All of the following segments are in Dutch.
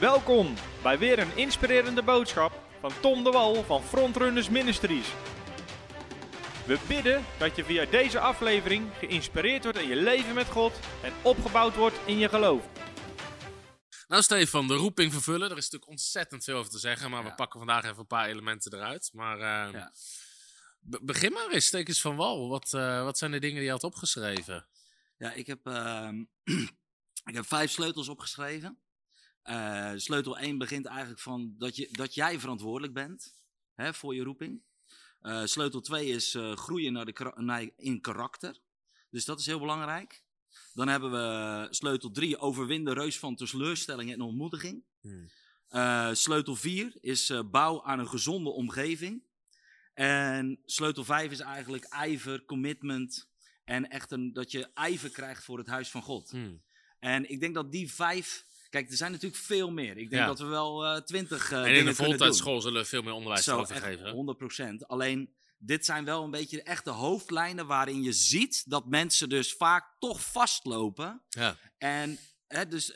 Welkom bij weer een inspirerende boodschap van Tom de Wal van Frontrunners Ministries. We bidden dat je via deze aflevering geïnspireerd wordt in je leven met God en opgebouwd wordt in je geloof. Nou, Stefan, de roeping vervullen. Er is natuurlijk ontzettend veel over te zeggen, maar we pakken vandaag even een paar elementen eruit. Maar eh, Ja. be- begin maar eens, steek eens van wal. Wat, eh, wat zijn de dingen die je had opgeschreven? Ja, ik heb, ehm, ik heb vijf sleutels opgeschreven. Eh, sleutel 1 begint eigenlijk van dat, je, dat jij verantwoordelijk bent hè, voor je roeping. Eh, sleutel 2 is eh, groeien naar de, naar, in karakter. Dus dat is heel belangrijk. Dan hebben we sleutel 3, overwin de reus van teleurstelling en ontmoediging. Hmm. Sleutel 4 is bouw aan een gezonde omgeving. En sleutel 5 is eigenlijk ijver, commitment. En echt een, dat je ijver krijgt voor het huis van God. Hmm. En ik denk dat die vijf. Kijk, er zijn natuurlijk veel meer. Ik denk Ja. dat we wel eh, twintig en uh, in dingen de voltijdschool zullen we veel meer onderwijs Zo, geven. 100%. Alleen, dit zijn wel een beetje de echte hoofdlijnen waarin je ziet dat mensen dus vaak toch vastlopen. Ja. En hè, dus,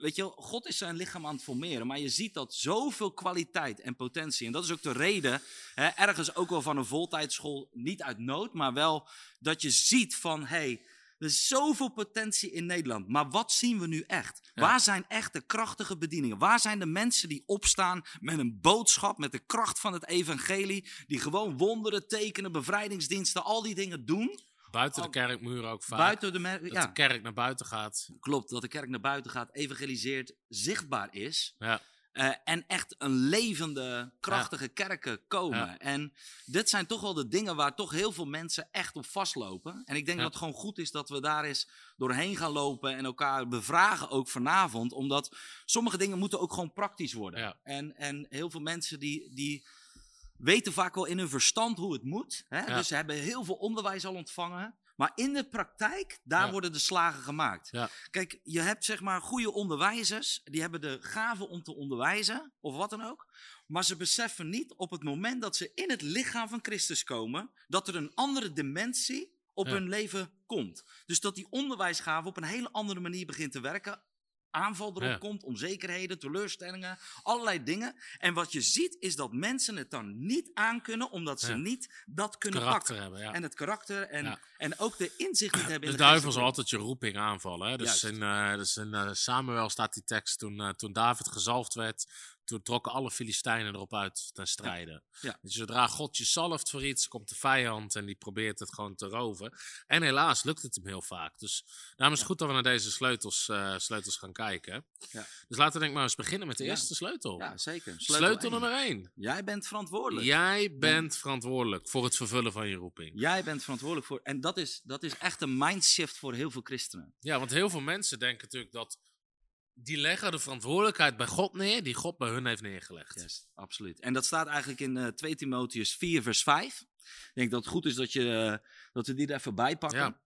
weet je, God is zijn lichaam aan het formeren, maar je ziet dat zoveel kwaliteit en potentie. En dat is ook de reden, hè, ergens ook wel van een voltijdschool, niet uit nood, maar wel dat je ziet van, hé, hey, er is zoveel potentie in Nederland. Maar wat zien we nu echt? Ja. Waar zijn echt de krachtige bedieningen? Waar zijn de mensen die opstaan met een boodschap, met de kracht van het evangelie, die gewoon wonderen, tekenen, bevrijdingsdiensten, al die dingen doen? Buiten de kerkmuren ook vaak. Buiten de dat ja. de kerk naar buiten gaat. Klopt, dat de kerk naar buiten gaat, evangeliseert, zichtbaar is. Ja. Eh, en echt een levende, krachtige kerken komen. Ja. En dit zijn toch wel de dingen waar toch heel veel mensen echt op vastlopen. En ik denk Ja. dat het gewoon goed is dat we daar eens doorheen gaan lopen en elkaar bevragen ook vanavond. Omdat sommige dingen moeten ook gewoon praktisch worden. En, en heel veel mensen die, die weten vaak wel in hun verstand hoe het moet. Hè? Dus ze hebben heel veel onderwijs al ontvangen. Maar in de praktijk, daar Ja. worden de slagen gemaakt. Ja. Kijk, je hebt zeg maar goede onderwijzers, die hebben de gave om te onderwijzen, of wat dan ook. Maar ze beseffen niet op het moment dat ze in het lichaam van Christus komen, dat er een andere dimensie op Ja. hun leven komt. Dus dat die onderwijsgave op een hele andere manier begint te werken. Aanval erop Ja. komt, onzekerheden, teleurstellingen, allerlei dingen. En wat je ziet is dat mensen het dan niet aankunnen, omdat ze Ja. niet dat kunnen Karakter pakken. hebben, ja. En het karakter en, en ook de inzicht niet hebben De in de duivel zal altijd je roeping aanvallen. Hè? Dus Juist. in, eh, dus in eh, Samuel staat die tekst toen, eh, toen David gezalfd werd. Toen trokken alle Filistijnen erop uit ten strijde. Ja. Dus zodra God je zalft voor iets, komt de vijand en die probeert het gewoon te roven. En helaas lukt het hem heel vaak. Dus daarom is het goed dat we naar deze sleutels, eh, sleutels gaan kijken. Ja. Dus laten we denk ik maar eens beginnen met de eerste sleutel. Ja, zeker. sleutel één. nummer één. Jij bent verantwoordelijk. Jij bent verantwoordelijk voor het vervullen van je roeping. Jij bent verantwoordelijk voor. En dat is, dat is echt een mindshift voor heel veel christenen. Ja, want heel veel mensen denken natuurlijk dat. Die leggen de verantwoordelijkheid bij God neer, die God bij hun heeft neergelegd. Yes, absoluut. En dat staat eigenlijk in eh 2 Timotheus 4, vers 5. Ik denk dat het goed is dat, je, eh, dat we die er even bij pakken. Ja.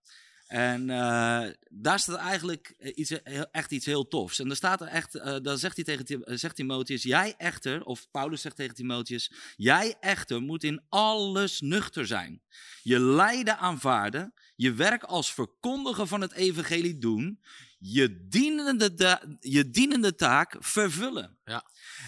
En eh, daar staat eigenlijk eh, iets, echt iets heel tofs. En daar staat er echt, eh dan zegt, hij tegen, eh, zegt Timotheus, jij echter, of Paulus zegt tegen Timotheus, jij echter moet in alles nuchter zijn. Je lijden aanvaarden, je werk als verkondiger van het evangelie doen, je dienende, je dienende taak vervullen. Ja.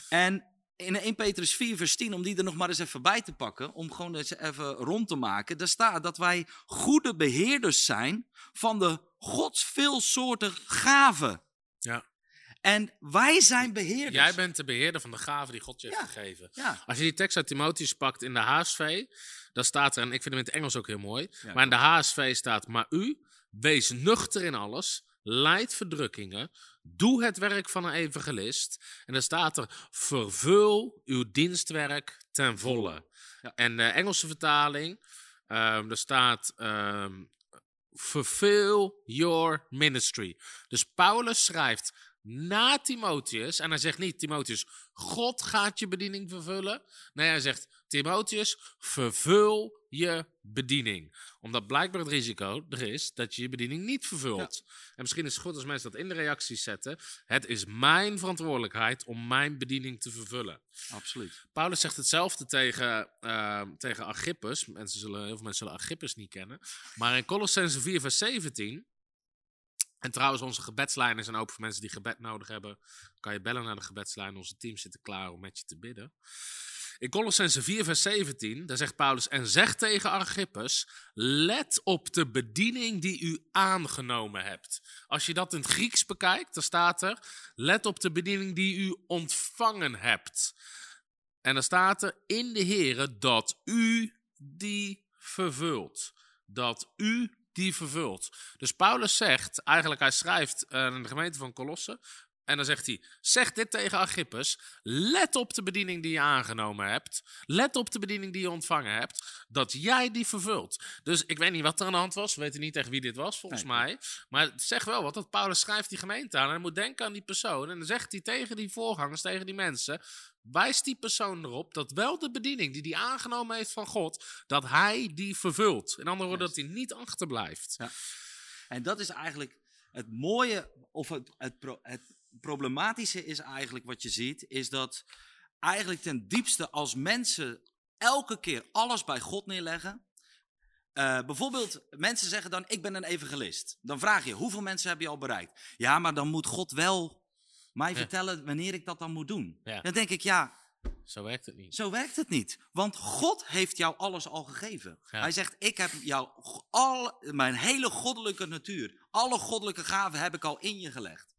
En in 1 Petrus 4, vers 10, om die er nog maar eens even bij te pakken, om gewoon eens even rond te maken, daar staat dat wij goede beheerders zijn van de Gods veelsoortige gaven. Ja. En wij zijn beheerders. Jij bent de beheerder van de gave die God je heeft Ja. gegeven. Ja, Als je die tekst uit Timotheus pakt in de HSV, dan staat er, en ik vind hem in het Engels ook heel mooi, Ja, maar in de HSV staat, maar u, wees nuchter in alles, leid verdrukkingen, doe het werk van een evangelist. En dan staat er, vervul uw dienstwerk ten volle. Ja. En de Engelse vertaling, ehm er staat, fulfill your ministry. Dus Paulus schrijft na Timotheus, en hij zegt niet, Timotheus, God gaat je bediening vervullen. Nee, hij zegt, Timotheus, vervul je bediening. Omdat blijkbaar het risico er is dat je je bediening niet vervult. En misschien is het goed als mensen dat in de reacties zetten. Het is mijn verantwoordelijkheid om mijn bediening te vervullen. absoluut. Paulus zegt hetzelfde tegen, ehm, tegen Agrippus. Mensen zullen, heel veel mensen zullen Agrippus niet kennen. Maar in Colossense 4 vers 17... En trouwens, onze gebedslijn is een open voor mensen die gebed nodig hebben. Kan je bellen naar de gebedslijn. Onze team zit er klaar om met je te bidden. In Colossense 4, vers 17, daar zegt Paulus: En zeg tegen Archippus: Let op de bediening die u aangenomen hebt. Als je dat in het Grieks bekijkt, dan staat er: Let op de bediening die u ontvangen hebt. En dan staat er in de Here dat u die vervult. Dat u die vervult. Dus Paulus zegt, eigenlijk hij schrijft uh, aan de gemeente van Colosse, en dan zegt hij: Zeg dit tegen Agrippus. Let op de bediening die je aangenomen hebt. Let op de bediening die je ontvangen hebt. Dat jij die vervult. Dus ik weet niet wat er aan de hand was. We weten niet tegen wie dit was, volgens mij. Maar zeg wel wat. Dat Paulus schrijft die gemeente aan. En hij moet denken aan die persoon. En dan zegt hij tegen die voorgangers, tegen die mensen. Wijst die persoon erop dat wel de bediening die hij aangenomen heeft van God. Dat hij die vervult. In andere woorden, dat hij niet achterblijft. Ja. En dat is eigenlijk het mooie, of het, het, het problematische is eigenlijk wat je ziet, is dat eigenlijk ten diepste als mensen elke keer alles bij God neerleggen. Uh, bijvoorbeeld, mensen zeggen dan, ik ben een evangelist. Dan vraag je, hoeveel mensen heb je al bereikt? Ja, maar dan moet God wel mij vertellen wanneer ik dat dan moet doen. Dan denk ik, ja... Zo werkt het niet. Zo werkt het niet. Want God heeft jou alles al gegeven. Hij zegt, ik heb jou al, mijn hele goddelijke natuur, alle goddelijke gaven heb ik al in je gelegd.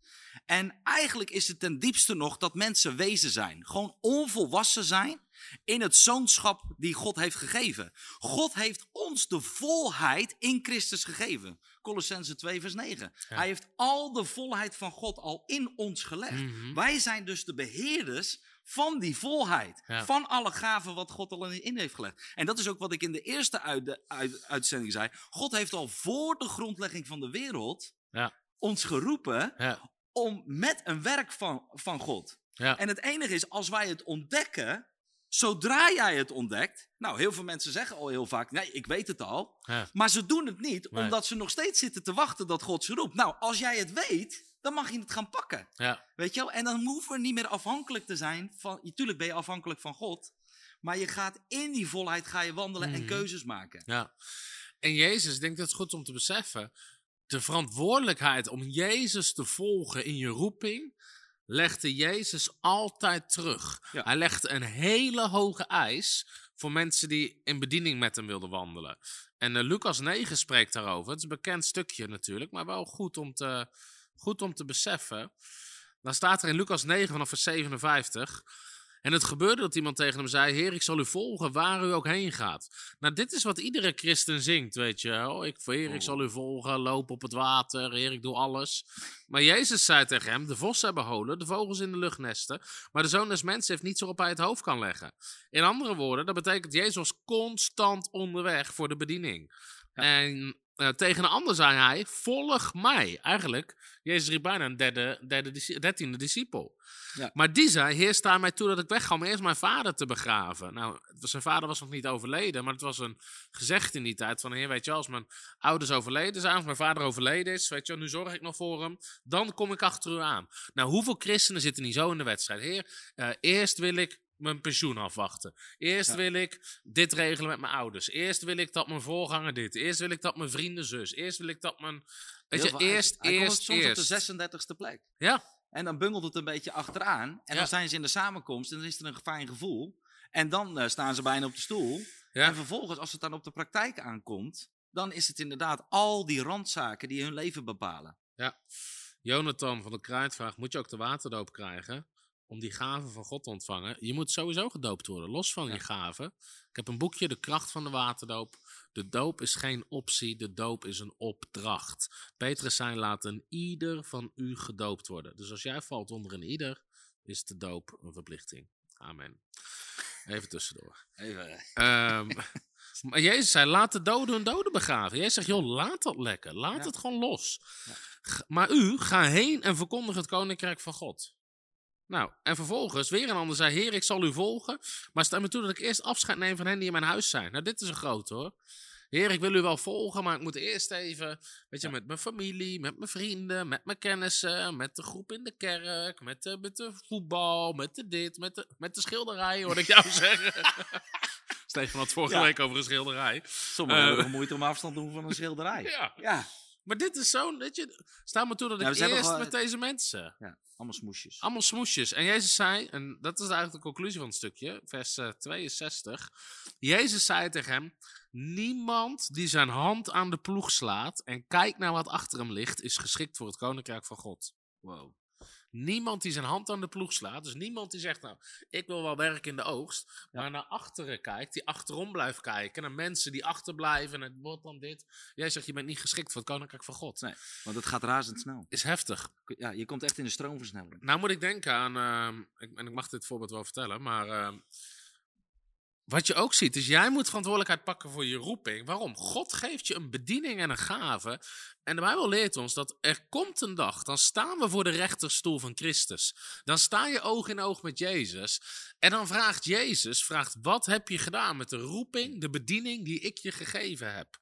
En eigenlijk is het ten diepste nog dat mensen wezen zijn. Gewoon onvolwassen zijn in het zoonschap die God heeft gegeven. God heeft ons de volheid in Christus gegeven. Colossense 2 vers 9. Hij heeft al de volheid van God al in ons gelegd. Mhm. Wij zijn dus de beheerders van die volheid. Van alle gaven wat God al in heeft gelegd. En dat is ook wat ik in de eerste uit uitzending zei. God heeft al voor de grondlegging van de wereld ja. ons geroepen ja om met een werk van, van God. Ja. En het enige is, als wij het ontdekken, zodra jij het ontdekt. Nou, heel veel mensen zeggen al heel vaak: nee, ik weet het al. Ja. Maar ze doen het niet, omdat ze nog steeds zitten te wachten dat God ze roept. Nou, als jij het weet, dan mag je het gaan pakken. Ja. Weet je wel? En dan hoeven we niet meer afhankelijk te zijn van. Natuurlijk ben je afhankelijk van God. Maar je gaat in die volheid ga je wandelen en mhm. keuzes maken. Ja. En Jezus, ik denk dat het goed om te beseffen de verantwoordelijkheid om Jezus te volgen in je roeping, legde Jezus altijd terug. Hij legde een hele hoge eis voor mensen die in bediening met hem wilden wandelen. En uh, Lucas 9 spreekt daarover. Het is een bekend stukje natuurlijk, maar wel goed om te, goed om te beseffen. Dan staat er in Lucas 9 vanaf vers 57. En het gebeurde dat iemand tegen hem zei: Heer, ik zal u volgen waar u ook heen gaat. Nou, dit is wat iedere christen zingt, weet je. Oh, ik, Heer, ik zal u volgen, loop op het water, Heer, ik doe alles. Maar Jezus zei tegen hem: De vossen hebben holen, de vogels in de lucht nesten. Maar de zoon des mensen heeft niets waarop hij het hoofd kan leggen. In andere woorden, dat betekent Jezus was constant onderweg voor de bediening. En uh, tegen een ander zei hij: Volg mij. Eigenlijk, Jezus riep bijna een derde, derde, dertiende discipel. Ja. Maar die zei: Heer, sta mij toe dat ik wegga om eerst mijn vader te begraven. Nou, zijn vader was nog niet overleden, maar het was een gezegd in die tijd: van Heer, weet je, als mijn ouders overleden zijn, als mijn vader overleden is, weet je, nu zorg ik nog voor hem, dan kom ik achter u aan. Nou, hoeveel christenen zitten niet zo in de wedstrijd? Heer, uh, eerst wil ik mijn pensioen afwachten. Eerst wil ik dit regelen met mijn ouders. Eerst wil ik dat mijn voorganger dit. Eerst wil ik dat mijn vrienden zus. Eerst wil ik dat mijn... Weet je, eerst, hij, eerst, soms op de 36e plek. Ja. En dan bungelt het een beetje achteraan. En dan zijn ze in de samenkomst en dan is er een fijn gevoel. En dan uh, staan ze bijna op de stoel. Ja. En vervolgens, als het dan op de praktijk aankomt, dan is het inderdaad al die randzaken die hun leven bepalen. Ja. Jonathan van de Kruid vraagt, moet je ook de waterdoop krijgen? Om die gaven van God te ontvangen. Je moet sowieso gedoopt worden, los van je gaven. Ik heb een boekje, De kracht van de waterdoop. De doop is geen optie, de doop is een opdracht. Petrus zei, laat een ieder van u gedoopt worden. Dus als jij valt onder een ieder, is de doop een verplichting. Amen. Even tussendoor. Even. Um, maar Jezus zei, laat de doden hun doden begraven. Jij zegt, joh, laat dat lekker. Laat het gewoon los. Ja. Maar u, ga heen en verkondig het koninkrijk van God. Nou, en vervolgens weer een ander zei: Heer, ik zal u volgen. Maar stel me toe dat ik eerst afscheid neem van hen die in mijn huis zijn. Nou, dit is een groot hoor. Heer, ik wil u wel volgen, maar ik moet eerst even, weet je, met mijn familie, met mijn vrienden, met mijn kennissen, met de groep in de kerk, met de, met de voetbal, met de dit, met de, met de schilderij, hoorde ik jou zeggen. Stefan had vorige week over een schilderij. Sommigen uh, hebben moeite om afstand te doen van een schilderij. ja. ja. Maar dit is zo'n, weet je, sta me toe dat ik eerst gewoon- met deze mensen. Ja, allemaal smoesjes. Allemaal smoesjes. En Jezus zei, en dat is eigenlijk de conclusie van het stukje, vers eh, 62. Jezus zei tegen hem, niemand die zijn hand aan de ploeg slaat en kijkt naar wat achter hem ligt, is geschikt voor het koninkrijk van God. Wow. Niemand die zijn hand aan de ploeg slaat. Dus niemand die zegt, nou, ik wil wel werken in de oogst. Ja. Maar naar achteren kijkt, die achterom blijft kijken. Naar mensen die achterblijven en het wordt dan dit. Jij zegt, je bent niet geschikt voor het koninkrijk van God. Nee. Want het gaat razendsnel. Is heftig. Ja, je komt echt in de stroomversnelling. Nou moet ik denken aan, ehm, ik, en ik mag dit voorbeeld wel vertellen, maar ehm, wat je ook ziet is, jij moet verantwoordelijkheid pakken voor je roeping. Waarom? God geeft je een bediening en een gave. En de Bijbel leert ons dat er komt een dag, dan staan we voor de rechterstoel van Christus. Dan sta je oog in oog met Jezus. En dan vraagt Jezus, vraagt, wat heb je gedaan met de roeping, de bediening die ik je gegeven heb?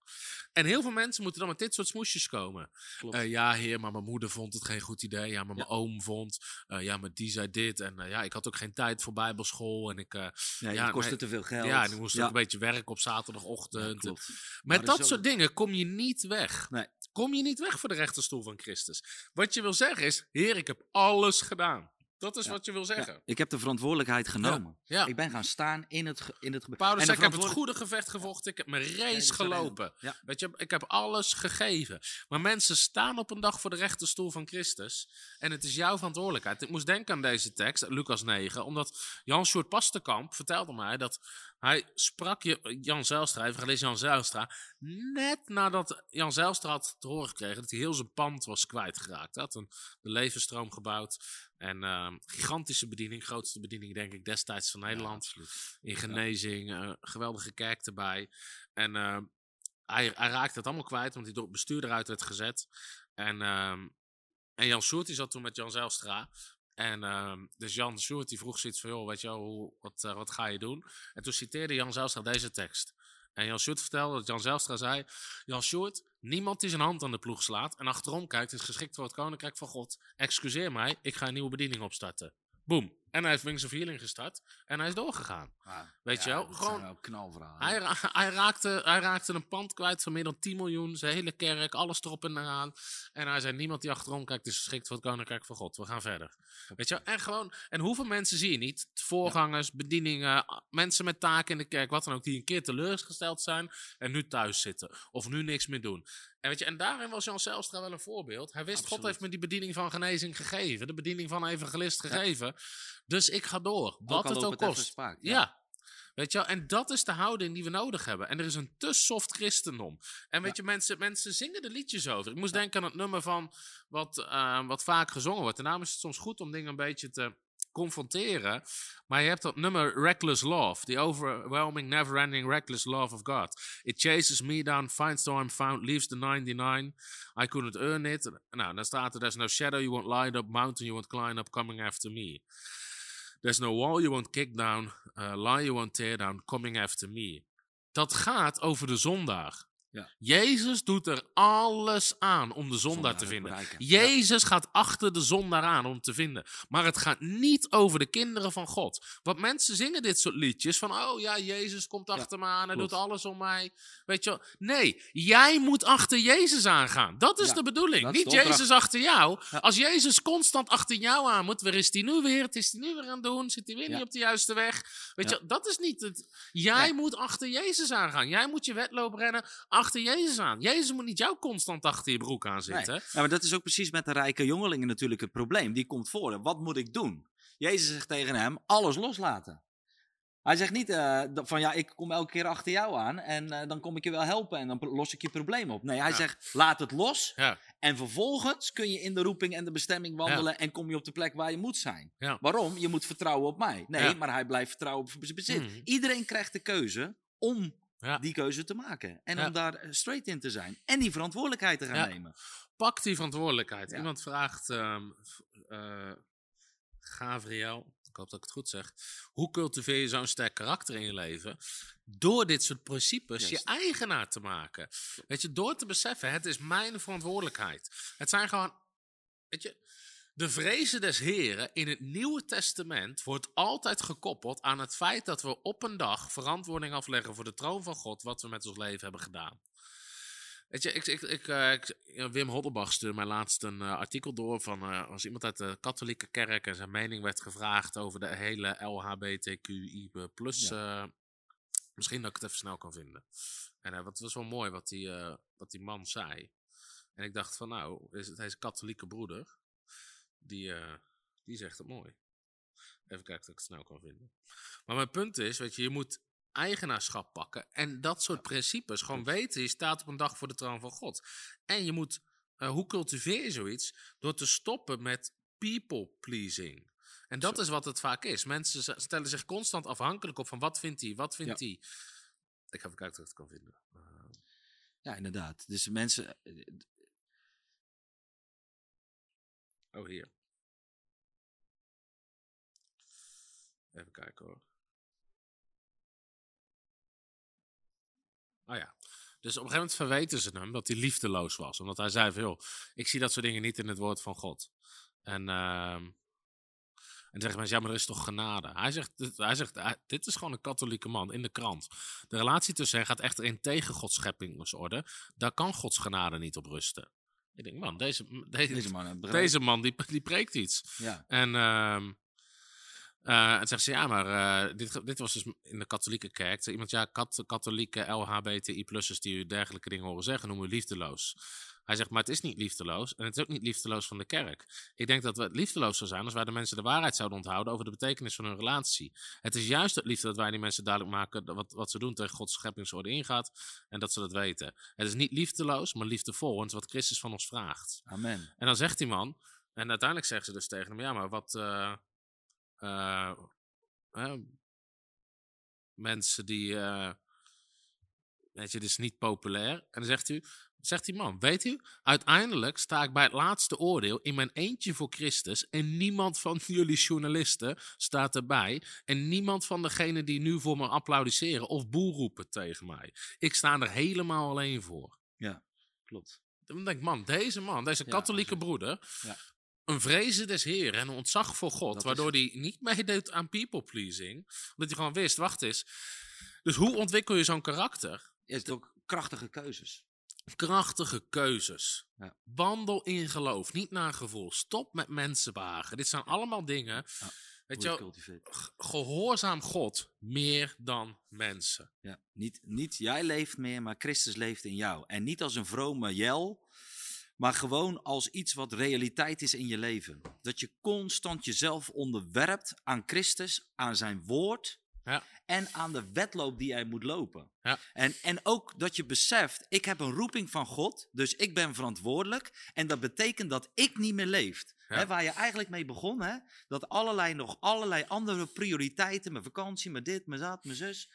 En heel veel mensen moeten dan met dit soort smoesjes komen. Eh, ja, heer, maar mijn moeder vond het geen goed idee. Ja, maar mijn oom vond. eh, ja, maar die zei dit. En eh, ja, ik had ook geen tijd voor bijbelschool. En ik, ja, ja, het kostte nee. te veel geld. ja, en ik moest ja. ook een beetje werken op zaterdagochtend. Met Maar dat soort dingen kom je niet weg. Nee. Kom je niet weg voor de rechterstoel van Christus. Wat je wil zeggen is, heer, ik heb alles gedaan. Dat is Ja. wat je wil zeggen. Ja, ik heb de verantwoordelijkheid genomen. Ja. Ik ben gaan staan in het, in het. Paulus En zei, ik heb het goede gevecht gevochten. Ik heb mijn race gelopen. Weet je, ik heb alles gegeven. Maar mensen staan op een dag voor de rechterstoel van Christus. En het is jouw verantwoordelijkheid. Ik moest denken aan deze tekst, Lucas 9. Omdat Jan Sjoerd Pasterkamp vertelde mij dat hij sprak je, Jan Zijlstra, evangelist Jan Zijlstra. Net nadat Jan Zijlstra had te horen gekregen dat hij heel zijn pand was kwijtgeraakt. Hij had een, de levensstroom gebouwd. En ehm, gigantische bediening, grootste bediening denk ik destijds van Nederland. in genezing, eh, geweldige kerk erbij. En ehm, hij, hij raakte het allemaal kwijt, want hij door het bestuur eruit werd gezet. En, ehm, en Jan Soert die zat toen met Jan Zijlstra. En ehm, dus Jan Soert die vroeg zoiets van, joh, weet wat, eh, wat ga je doen? En toen citeerde Jan Zijlstra deze tekst. En Jan Sjoerd vertelde dat Jan Zijlstra zei... Jan Sjoerd, niemand die zijn hand aan de ploeg slaat en achterom kijkt... is geschikt voor het koninkrijk van God. Excuseer mij, ik ga een nieuwe bediening opstarten. Boom. En hij heeft Wings of Healing gestart en hij is doorgegaan. Weet je wel, gewoon-. Hij, hij, raakte, hij raakte een pand kwijt van meer dan 10 miljoen. Zijn hele kerk, alles erop en eraan. En hij zei, niemand die achterom kijkt is geschikt voor het koninkrijk van God. We gaan verder. Weet je wel? En gewoon, en hoeveel mensen zie je niet? Voorgangers, bedieningen, mensen met taken in de kerk, wat dan ook, die een keer teleurgesteld zijn en nu thuis zitten. Of nu niks meer doen. En weet je, en daarin was Jan Zijlstra wel een voorbeeld. Hij wist, God heeft me die bediening van genezing gegeven. De bediening van evangelist gegeven. Dus ik ga door. Wat het ook het kost. spaak, ja. ja. Weet je wel? En dat is de houding die we nodig hebben. En er is een te soft christendom. En weet je, mensen, mensen zingen er liedjes over. Ik moest denken aan het nummer van wat, eh, wat vaak gezongen wordt. En daarom is het soms goed om dingen een beetje te confronteren. Maar je hebt dat nummer Reckless Love. The overwhelming, never-ending reckless love of God. It chases me down, finds though I'm found, leaves the 99. I couldn't earn it. Nou, dan staat er, there's no shadow you won't light up, mountain you won't climb up, coming after me. There's no wall you won't kick down, uh, lie you won't tear down, coming after me. Dat gaat over de zondaar. Ja. Jezus doet er alles aan om de zondaar Zondaar te vinden. bereiken. Jezus gaat achter de zondaar aan om te vinden. Maar het gaat niet over de kinderen van God. Want mensen zingen dit soort liedjes van... Oh ja, Jezus komt achter me aan, hij klopt. doet alles om mij. Weet je wel? Nee, jij moet achter Jezus aangaan. Dat is de bedoeling. is niet de. Jezus achter jou. Als Jezus constant achter jou aan moet... Waar is hij nu weer? Het is hij nu weer aan het doen? Zit hij weer niet op de juiste weg? Weet je, dat is niet het... Jij moet achter Jezus aangaan. Jij moet je wedloop rennen achter Jezus aan. Jezus moet niet jou constant achter je broek aan Nee. zitten. Ja, maar dat is ook precies met de rijke jongelingen natuurlijk het probleem. Die komt voor. Wat moet ik doen? Jezus zegt tegen hem, alles loslaten. Hij zegt niet dat- van ja, ik kom elke keer achter jou aan en eh, dan kom ik je wel helpen en dan los ik je probleem op. Nee, hij Ja. zegt laat het los Ja. en vervolgens kun je in de roeping en de bestemming wandelen en kom je op de plek waar je moet zijn. Waarom? Je moet vertrouwen op mij. Nee, maar hij blijft vertrouwen op zijn bezit. Mhm. Iedereen krijgt de keuze om Ja. die keuze te maken en Ja. om daar eh, straight in te zijn en die verantwoordelijkheid te gaan Ja. nemen. Pak die verantwoordelijkheid. Iemand vraagt, v- eh, Gabriel, ik hoop dat ik het goed zeg. Hoe cultiveer je zo'n sterk karakter in je leven? Door dit soort principes Juist. je eigenaar te maken. Weet je, door te beseffen, het is mijn verantwoordelijkheid. Het zijn gewoon, weet je, de vrezen des Heren in het Nieuwe Testament wordt altijd gekoppeld aan het feit dat we op een dag verantwoording afleggen voor de troon van God, wat we met ons leven hebben gedaan. Weet je, ik, ik, ik, eh, ja, Wim Hoddelbach stuurde mij laatst een eh, artikel door van eh, als iemand uit de katholieke kerk en zijn mening werd gevraagd over de hele LHBTQI eh, misschien dat ik het even snel kan vinden. En wat was wel mooi wat die, wat die man zei. En ik dacht van nou, is het, deze katholieke broeder, die, eh, die zegt het mooi. Even kijken of ik het snel kan vinden. Maar mijn punt is, weet je, je moet eigenaarschap pakken. En dat soort principes. Gewoon weten, je staat op een dag voor de troon van God. En je moet, eh, hoe cultiveer je zoiets? Door te stoppen met people pleasing. En dat is wat het vaak is. Mensen stellen zich constant afhankelijk op van wat vindt hij, wat vindt hij. Ik ga even kijken of ik het kan vinden. Eh, Ja, inderdaad. Dus mensen... oh, hier. Even kijken hoor. Oh ja. Dus op een gegeven moment verweten ze hem dat hij liefdeloos was. Omdat hij zei van, joh, ik zie dat soort dingen niet in het woord van God. En, ehm en dan zeggen mensen, ja, maar er is toch genade? Hij zegt, dit- hij zegt dit is gewoon een katholieke man in de krant. De relatie tussen hen gaat echter in tegen Gods scheppingsorde. Daar kan Gods genade niet op rusten. Ik denk, man, deze, deze, Deze man, deze man die, die preekt iets. Ja, En ehm eh, en zegt ze, ja, maar eh, dit, dit was dus in de katholieke kerk. Iemand, ja, kat, katholieke LHBTI-plussers die u dergelijke dingen horen zeggen, noemen we liefdeloos. Hij zegt, maar het is niet liefdeloos. En het is ook niet liefdeloos van de kerk. Ik denk dat het liefdeloos zou zijn als wij de mensen de waarheid zouden onthouden over de betekenis van hun relatie. Het is juist het liefde dat wij die mensen duidelijk maken wat, wat ze doen tegen Gods scheppingsorde ingaat. En dat ze dat weten. Het is niet liefdeloos, maar liefdevol. Want het is wat Christus van ons vraagt. amen. En dan zegt die man, en uiteindelijk zeggen ze dus tegen hem: Ja, maar wat. eh, eh, mensen die. eh, weet je, dit is niet populair. En dan zegt u. Zegt die man, weet u, uiteindelijk sta ik bij het laatste oordeel in mijn eentje voor Christus en niemand van jullie journalisten staat erbij en niemand van degenen die nu voor me applaudisseren of boel roepen tegen mij. Ik sta er helemaal alleen voor. Klopt. Dan denk ik, man, deze man, deze Ja, katholieke broeder, Ja. Een vrezen des Heren en een ontzag voor God, Dat waardoor hij niet meedeed aan people pleasing, omdat hij gewoon wist, wacht eens. Dus hoe ontwikkel je zo'n karakter? Je hebt ook krachtige keuzes. Krachtige keuzes. Ja. Wandel in geloof, niet naar gevoel. Stop met mensen behagen. Dit zijn allemaal dingen. Ja, Weet je, je gehoorzaam God meer dan mensen. Ja, niet, niet jij leeft meer, maar Christus leeft in jou. En niet als een vrome jel, maar gewoon als iets wat realiteit is in je leven. Dat je constant jezelf onderwerpt aan Christus, aan zijn woord Ja. en aan de wedloop die hij moet lopen. Ja. En, en ook dat je beseft, ik heb een roeping van God, dus ik ben verantwoordelijk. En dat betekent dat ik niet meer leef. Ja. Waar je eigenlijk mee begon, hè? dat allerlei, nog allerlei andere prioriteiten, mijn vakantie, mijn dit, mijn dat, mijn zus.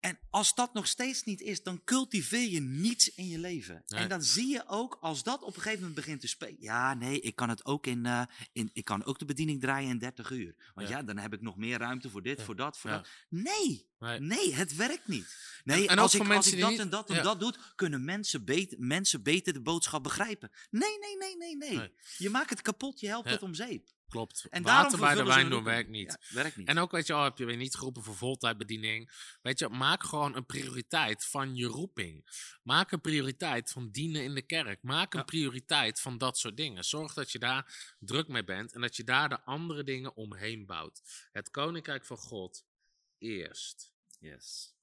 En als dat nog steeds niet is, dan cultiveer je niets in je leven. Nee. En dan zie je ook, als dat op een gegeven moment begint te spelen. Ja, nee, ik kan het ook in, eh, in. Ik kan ook de bediening draaien in 30 uur. Want Ja. ja, dan heb ik nog meer ruimte voor dit, Ja. voor dat, voor Ja. dat. Nee, Nee. nee, het werkt niet. Nee, En- en als ik, als ik dat niet- en dat en dat doe, kunnen mensen beter, mensen beter de boodschap begrijpen. Nee, nee, nee, nee, nee. Nee. Je maakt het kapot, je helpt het om zeep. Klopt. En Water bij de wijn doen werkt niet. Ja, werkt niet. En ook, weet je, al heb je weer niet geroepen voor voltijdbediening. Weet je, maak gewoon een prioriteit van je roeping. Maak een prioriteit van dienen in de kerk. Maak een Ja. prioriteit van dat soort dingen. Zorg dat je daar druk mee bent en dat je daar de andere dingen omheen bouwt. Het koninkrijk van God eerst. yes.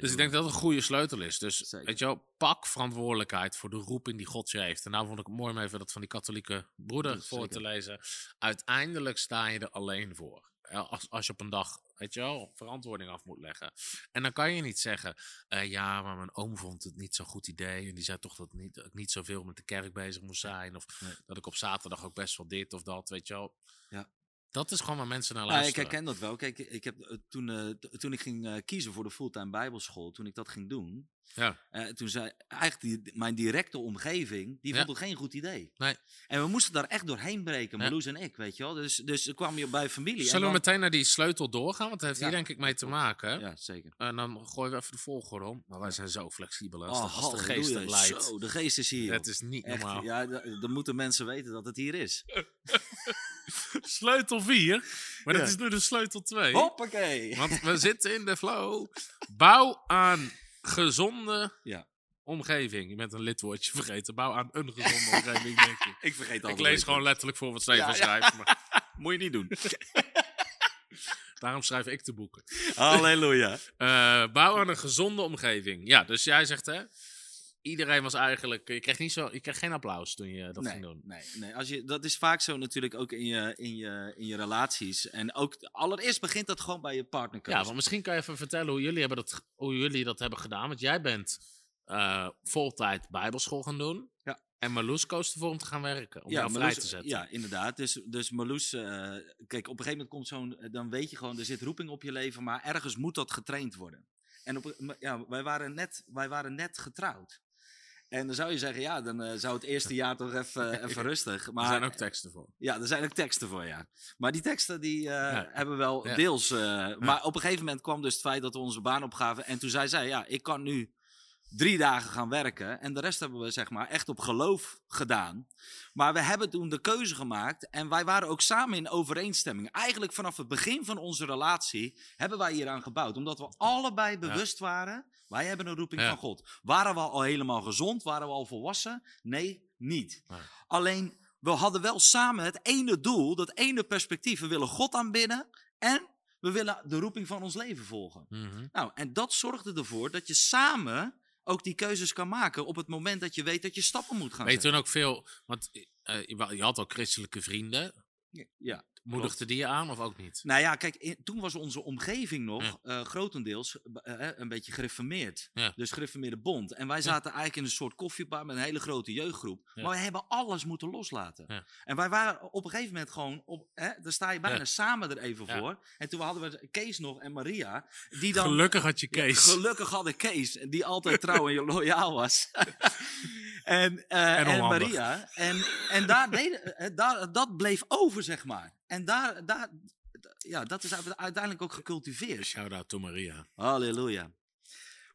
Dus ik denk dat het een goede sleutel is. Dus Zeker. weet je wel, pak verantwoordelijkheid voor de roeping die God je heeft. En nou vond ik het mooi om even dat van die katholieke broeder voor te lezen. Uiteindelijk sta je er alleen voor. Als, als je op een dag, weet je wel, verantwoording af moet leggen. En dan kan je niet zeggen, eh, ja, maar mijn oom vond het niet zo'n goed idee. En die zei toch dat, niet, dat ik niet zoveel met de kerk bezig moest zijn. Of Nee. dat ik op zaterdag ook best wel dit of dat, weet je wel. Ja. Dat is gewoon waar mensen naar Nou, ik luisteren. herken dat wel. Kijk, ik heb, eh, toen, eh, toen ik ging eh, kiezen voor de fulltime bijbelschool, toen ik dat ging doen, Ja. eh, toen zei eigenlijk die, mijn directe omgeving, die Ja. vond het geen goed idee. Nee. En we moesten daar echt doorheen breken, Ja. Marloes en ik, weet je wel. Dus, dus kwam je bij familie. en Zullen we dan- meteen naar die sleutel doorgaan? Want dat heeft hier denk ik mee te maken. Ja, zeker. En dan gooien we even de volgorde om. Maar wij zijn zo flexibel als, de, Oh, als de geest leidt. Zo, de geest is hier. Het is niet Echt, normaal. ja, dan moeten mensen weten dat het hier is. Sleutel 4. Maar dat is nu de sleutel 2. Hoppakee! Want we zitten in de flow. Bouw aan gezonde Ja. omgeving. Je bent een lidwoordje vergeten. Bouw aan een gezonde omgeving, denk ik. Ik vergeet Ik lees gewoon letterlijk voor wat Steven Ja, schrijft. Maar Moet je niet doen. daarom schrijf ik de boeken. Halleluja. Eh, bouw aan een gezonde omgeving. Ja, dus jij zegt hè. Iedereen was eigenlijk. Je kreeg, niet zo, je kreeg geen applaus toen je dat nee, ging doen. Nee, nee. Als je, dat is vaak zo natuurlijk ook in je, in je, in je relaties. En ook allereerst begint dat gewoon bij je partnerkeuze. Ja, want misschien kan je even vertellen hoe jullie, hebben dat, hoe jullie dat hebben gedaan. Want jij bent eh voltijd bijbelschool gaan doen. Ja. En Marloes koos ervoor om te gaan werken. Om jou vrij Marloes- te zetten. Ja, inderdaad. Dus, dus Marloes, eh, kijk, op een gegeven moment komt zo'n, eh, dan weet je gewoon, er zit roeping op je leven, maar ergens moet dat getraind worden. En op, ja, wij, waren net, wij waren net getrouwd. En dan zou je zeggen, ja, dan eh, zou het eerste jaar toch even, even rustig. Maar er zijn ook teksten voor. Ja, er zijn ook teksten voor, ja. Maar die teksten die eh, Ja. hebben wel Ja. deels. eh, Maar op een gegeven moment kwam dus het feit dat we onze baan opgaven. En toen zei zij, ja, ik kan nu drie dagen gaan werken. En de rest hebben we zeg maar echt op geloof gedaan. Maar we hebben toen de keuze gemaakt. En wij waren ook samen in overeenstemming. Eigenlijk vanaf het begin van onze relatie hebben wij hieraan gebouwd. Omdat we allebei bewust waren. Wij hebben een roeping Ja. van God. Waren we al helemaal gezond? Waren we al volwassen? Nee, niet. Nee. Alleen, we hadden wel samen het ene doel, dat ene perspectief. We willen God aanbidden en we willen de roeping van ons leven volgen. Mhm. Nou, en dat zorgde ervoor dat je samen ook die keuzes kan maken op het moment dat je weet dat je stappen moet gaan Ben je toen ook veel. Want eh, je wa- je had ook christelijke vrienden. Ja. Moedigde die je aan of ook niet? Nou ja, kijk, in- toen was onze omgeving nog Ja. eh, grotendeels eh, een beetje gereformeerd. Ja. Dus gereformeerde bond. En wij zaten eigenlijk in een soort koffiebar met een hele grote jeugdgroep. Maar wij hebben alles moeten loslaten. En wij waren op een gegeven moment gewoon, op, hè, daar sta je bijna samen er even voor. En toen hadden we Kees nog en Maria. Die dan, Gelukkig had je Kees. gelukkig hadden Kees, die altijd trouw en loyaal was. en, eh, En. Maria. En, en daar deden, eh, daar, dat bleef over, zeg maar. En daar, daar, ja, dat is uiteindelijk ook gecultiveerd. Shout-out to Maria. Halleluja.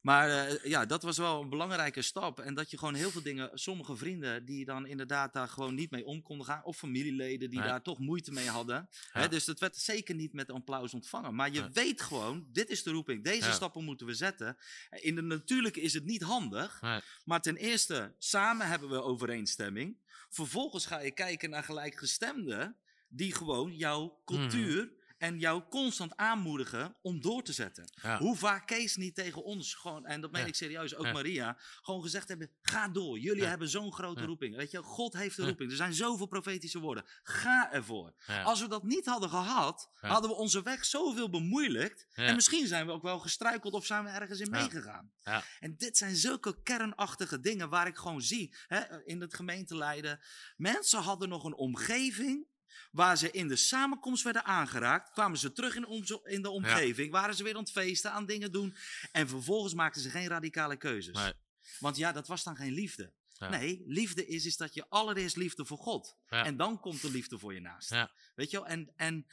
Maar eh, ja, dat was wel een belangrijke stap. En dat je gewoon heel veel dingen, sommige vrienden die dan inderdaad daar gewoon niet mee om konden gaan. Of familieleden die Ja. daar toch moeite mee hadden. Ja. Hè, dus dat werd zeker niet met applaus ontvangen. Maar je Ja. weet gewoon, dit is de roeping. Deze stappen moeten we zetten. In de natuurlijke is het niet handig. Maar ten eerste, samen hebben we overeenstemming. Vervolgens ga je kijken naar gelijkgestemden. Die gewoon jouw cultuur en jou constant aanmoedigen om door te zetten. Ja. Hoe vaak Kees niet tegen ons, gewoon, en dat meen Ja. ik serieus, ook Ja. Maria, gewoon gezegd hebben: ga door. Jullie hebben zo'n grote roeping. Weet je, God heeft een roeping. Er zijn zoveel profetische woorden. Ga ervoor. Als we dat niet hadden gehad, hadden we onze weg zoveel bemoeilijkt. En misschien zijn we ook wel gestruikeld of zijn we ergens in meegegaan. Ja. En dit zijn zulke kernachtige dingen waar ik gewoon zie hè, in het gemeenteleiden. Mensen hadden nog een omgeving waar ze in de samenkomst werden aangeraakt. Kwamen ze terug in, in de omgeving. Waren ze weer aan het feesten, aan dingen doen. En vervolgens maakten ze geen radicale keuzes. Nee. Want ja, dat was dan geen liefde. Ja. Nee, liefde is, is dat je allereerst liefde voor God. Ja. En dan komt de liefde voor je naast. Ja. Weet je wel? En, en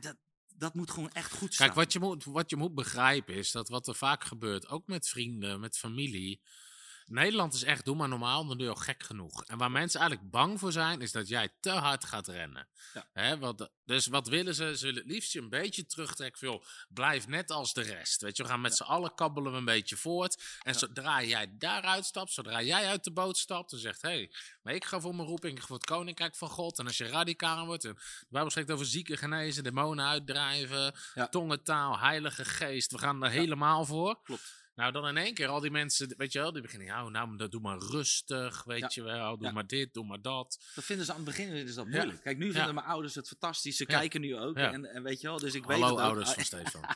dat, dat moet gewoon echt goed staan. Kijk, wat je, moet, wat je moet begrijpen is dat wat er vaak gebeurt, ook met vrienden, met familie. Nederland is echt, doe maar normaal, dan doe je al gek genoeg. En waar mensen eigenlijk bang voor zijn, is dat jij te hard gaat rennen. Ja. Hè, wat, dus wat willen ze? Ze willen het liefst je een beetje terugtrekken. van, joh, blijf net als de rest. Weet je, we gaan met z'n allen kabbelen we een beetje voort. En Ja. zodra jij daaruit stapt, zodra jij uit de boot stapt en zegt: hé, hey, maar ik ga voor mijn roeping, ik ga voor het koninkrijk van God. En als je radicaal wordt, en de Bijbel spreekt over zieken genezen, demonen uitdrijven, Ja. tongentaal, heilige geest. We gaan er helemaal voor. Klopt. Nou, dan in één keer al die mensen, weet je wel, die beginnen, ja, nou, dat doe maar rustig, weet Ja. je wel, doe Ja. maar dit, doe maar dat. Dat vinden ze aan het begin is dat Ja. moeilijk. Kijk, nu vinden mijn ouders het fantastisch. Ze kijken nu ook. En, en weet je wel, dus ik weet Hallo ook. ouders van Stefan.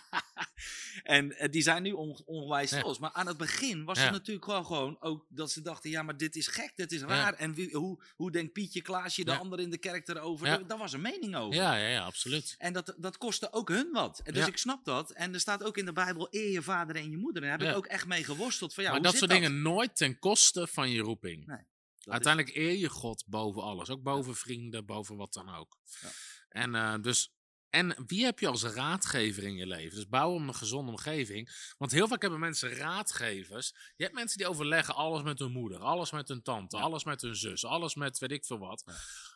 en eh, die zijn nu on- onwijs trots. Maar aan het begin was het natuurlijk wel gewoon ook dat ze dachten: ja, maar dit is gek, dit is raar. En wie, hoe, hoe denkt Pietje, Klaasje, de ander in de kerk erover? Daar, was een mening over. Ja, ja, ja, absoluut. En dat, dat kostte ook hun wat. En dus ik snap dat. En er staat ook in de Bijbel: eer je vader en je moeder. En Ja. ook echt mee geworsteld. Van, ja, maar dat soort dingen nooit ten koste van je roeping. Nee, Dat is- Uiteindelijk eer je God boven alles. Ook boven vrienden, boven wat dan ook. Ja. En eh, dus En wie heb je als raadgever in je leven? Dus bouw een gezonde omgeving. Want heel vaak hebben mensen raadgevers. Je hebt mensen die overleggen alles met hun moeder, alles met hun tante, alles met hun zus, alles met weet ik veel wat.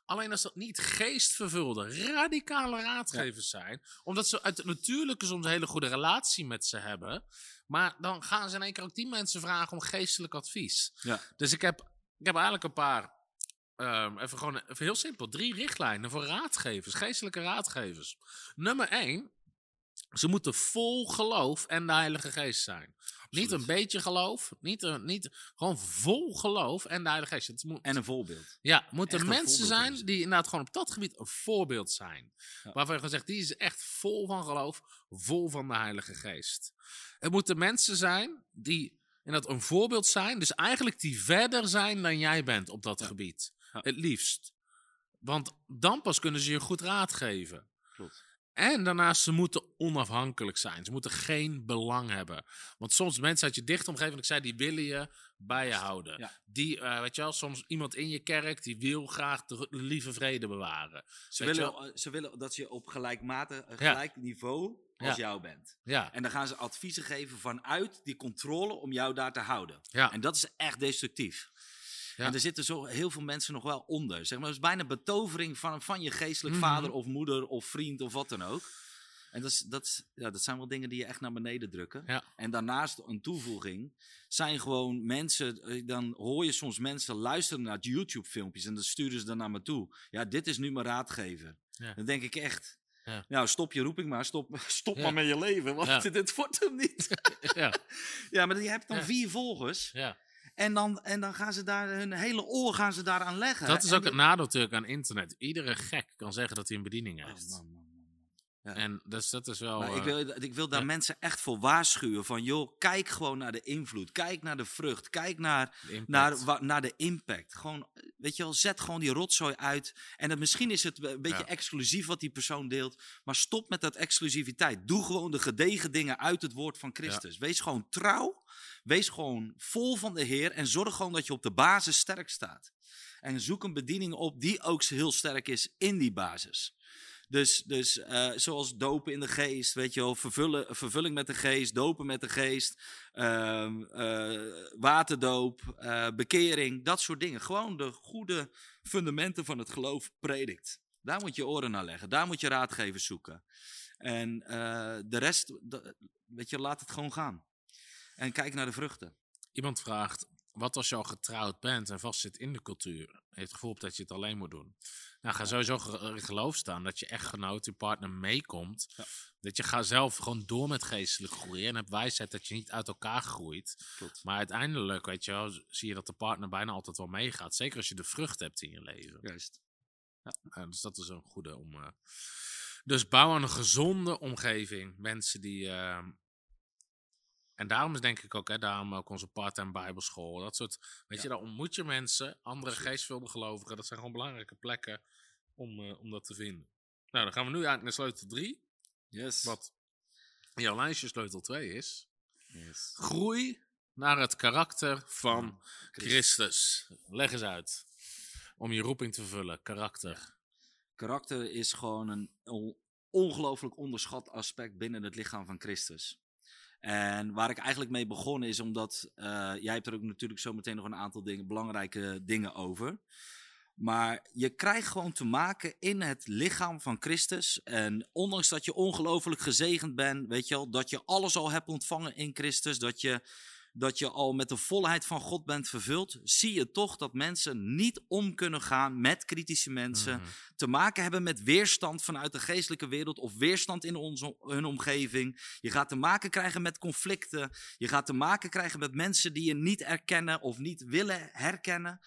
Alleen als dat niet geestvervulde, radicale raadgevers zijn, omdat ze uit het natuurlijke soms een hele goede relatie met ze hebben, maar dan gaan ze in één keer ook die mensen vragen om geestelijk advies. Ja. Dus ik heb, ik heb eigenlijk een paar, ehm, even gewoon even heel simpel, drie richtlijnen voor raadgevers, geestelijke raadgevers. Nummer één, ze moeten vol geloof en de Heilige Geest zijn. Niet een beetje geloof, niet, een, niet gewoon vol geloof en de Heilige Geest. Moet, En een voorbeeld. ja, moeten mensen zijn die inderdaad gewoon op dat gebied een voorbeeld zijn. Ja. Waarvan je gewoon zegt, die is echt vol van geloof, vol van de Heilige Geest. Het moeten mensen zijn die inderdaad een voorbeeld zijn, dus eigenlijk die verder zijn dan jij bent op dat gebied. Ja. Het liefst. Want dan pas kunnen ze je goed raad geven. Klopt. En daarnaast, ze moeten onafhankelijk zijn. Ze moeten geen belang hebben. Want soms mensen uit je dichte omgeving, ik zei, die willen je bij je houden. Ja. Die, eh, weet je wel, soms iemand in je kerk, die wil graag de lieve vrede bewaren. Ze Weet willen, eh, ze willen dat je op gelijkmatig, eh, gelijk niveau als Ja. jou bent. Ja, En dan gaan ze adviezen geven vanuit die controle om jou daar te houden. ja, En dat is echt destructief. Ja. En er zitten zo heel veel mensen nog wel onder. Zeg maar, het is bijna betovering van, van je geestelijk Mhm. vader of moeder of vriend of wat dan ook. En dat, is, dat, is, ja, dat zijn wel dingen die je echt naar beneden drukken. Ja. En daarnaast een toevoeging zijn gewoon mensen. eh, Dan hoor je soms mensen luisteren naar YouTube-filmpjes en dan sturen ze dan naar me toe. Ja, dit is nu mijn raadgever. Ja. Dan denk ik echt. Ja. Nou, stop je roeping maar. Stop, stop Ja. maar met je leven. Want Ja. dit wordt hem niet. ja, ja, maar je hebt dan vier volgers. ja. En dan, en dan gaan ze daar hun hele oor gaan ze daaraan leggen. Dat is En ook het nadeel natuurlijk aan internet. Iedere gek kan zeggen dat hij een bediening Oh, heeft. man, man, man. Ja. En dus dat is wel... Maar ik eh, wil, ik wil daar ja. mensen echt voor waarschuwen. Van joh, kijk gewoon naar de invloed. Kijk naar de vrucht. Kijk naar, de impact. naar, naar de impact. Gewoon, weet je wel, zet gewoon die rotzooi uit. En dat, misschien is het een beetje Ja. exclusief wat die persoon deelt. Maar stop met dat exclusiviteit. Doe gewoon de gedegen dingen uit het woord van Christus. Wees gewoon trouw. Wees gewoon vol van de Heer. En zorg gewoon dat je op de basis sterk staat. En zoek een bediening op die ook heel sterk is in die basis. Dus, dus eh, zoals dopen in de geest, weet je wel, vervullen, vervulling met de geest, dopen met de geest, ehm, eh, waterdoop, eh, bekering, dat soort dingen. Gewoon de goede fundamenten van het geloof predikt. Daar moet je oren naar leggen, daar moet je raadgevers zoeken. En de rest, weet je, laat het gewoon gaan. En kijk naar de vruchten. Iemand vraagt, wat als je al getrouwd bent en vastzit in de cultuur? Je het gevoel dat je het alleen moet doen. Nou, ga sowieso ge- in geloof staan dat je echtgenoot, je partner meekomt. Ja. Dat je gaat zelf gewoon door met geestelijk groeien. En heb wijsheid dat je niet uit elkaar groeit. Maar uiteindelijk, weet je wel, zie je dat de partner bijna altijd wel meegaat. Zeker als je de vrucht hebt in je leven. Juist. Eh, dus dat is een goede om. eh, Dus bouw een gezonde omgeving. Mensen die. eh, En daarom is denk ik ook, hè, daarom ook onze part-time bijbelschool. Dat soort. Weet Ja. je, daar ontmoet je mensen, andere Absoluut. geestvervulde gelovigen. Dat zijn gewoon belangrijke plekken om, eh, om dat te vinden. Nou, dan gaan we nu eigenlijk naar sleutel 3. Yes. Wat jouw lijstje sleutel 2 is. Yes. Groei naar het karakter van Christus. Christus. Leg eens uit. Om je roeping te vervullen, karakter. Karakter is gewoon een on- ongelooflijk onderschat aspect binnen het lichaam van Christus. En waar ik eigenlijk mee begonnen is omdat, eh, jij hebt er ook natuurlijk zo meteen nog een aantal dingen, belangrijke dingen over. Maar je krijgt gewoon te maken in het lichaam van Christus. En ondanks dat je ongelooflijk gezegend bent, weet je wel, dat je alles al hebt ontvangen in Christus, dat je, dat je al met de volheid van God bent vervuld, zie je toch dat mensen niet om kunnen gaan met kritische mensen Mhm. te maken hebben met weerstand vanuit de geestelijke wereld of weerstand in onze, hun omgeving. Je gaat te maken krijgen met conflicten. Je gaat te maken krijgen met mensen die je niet erkennen of niet willen herkennen.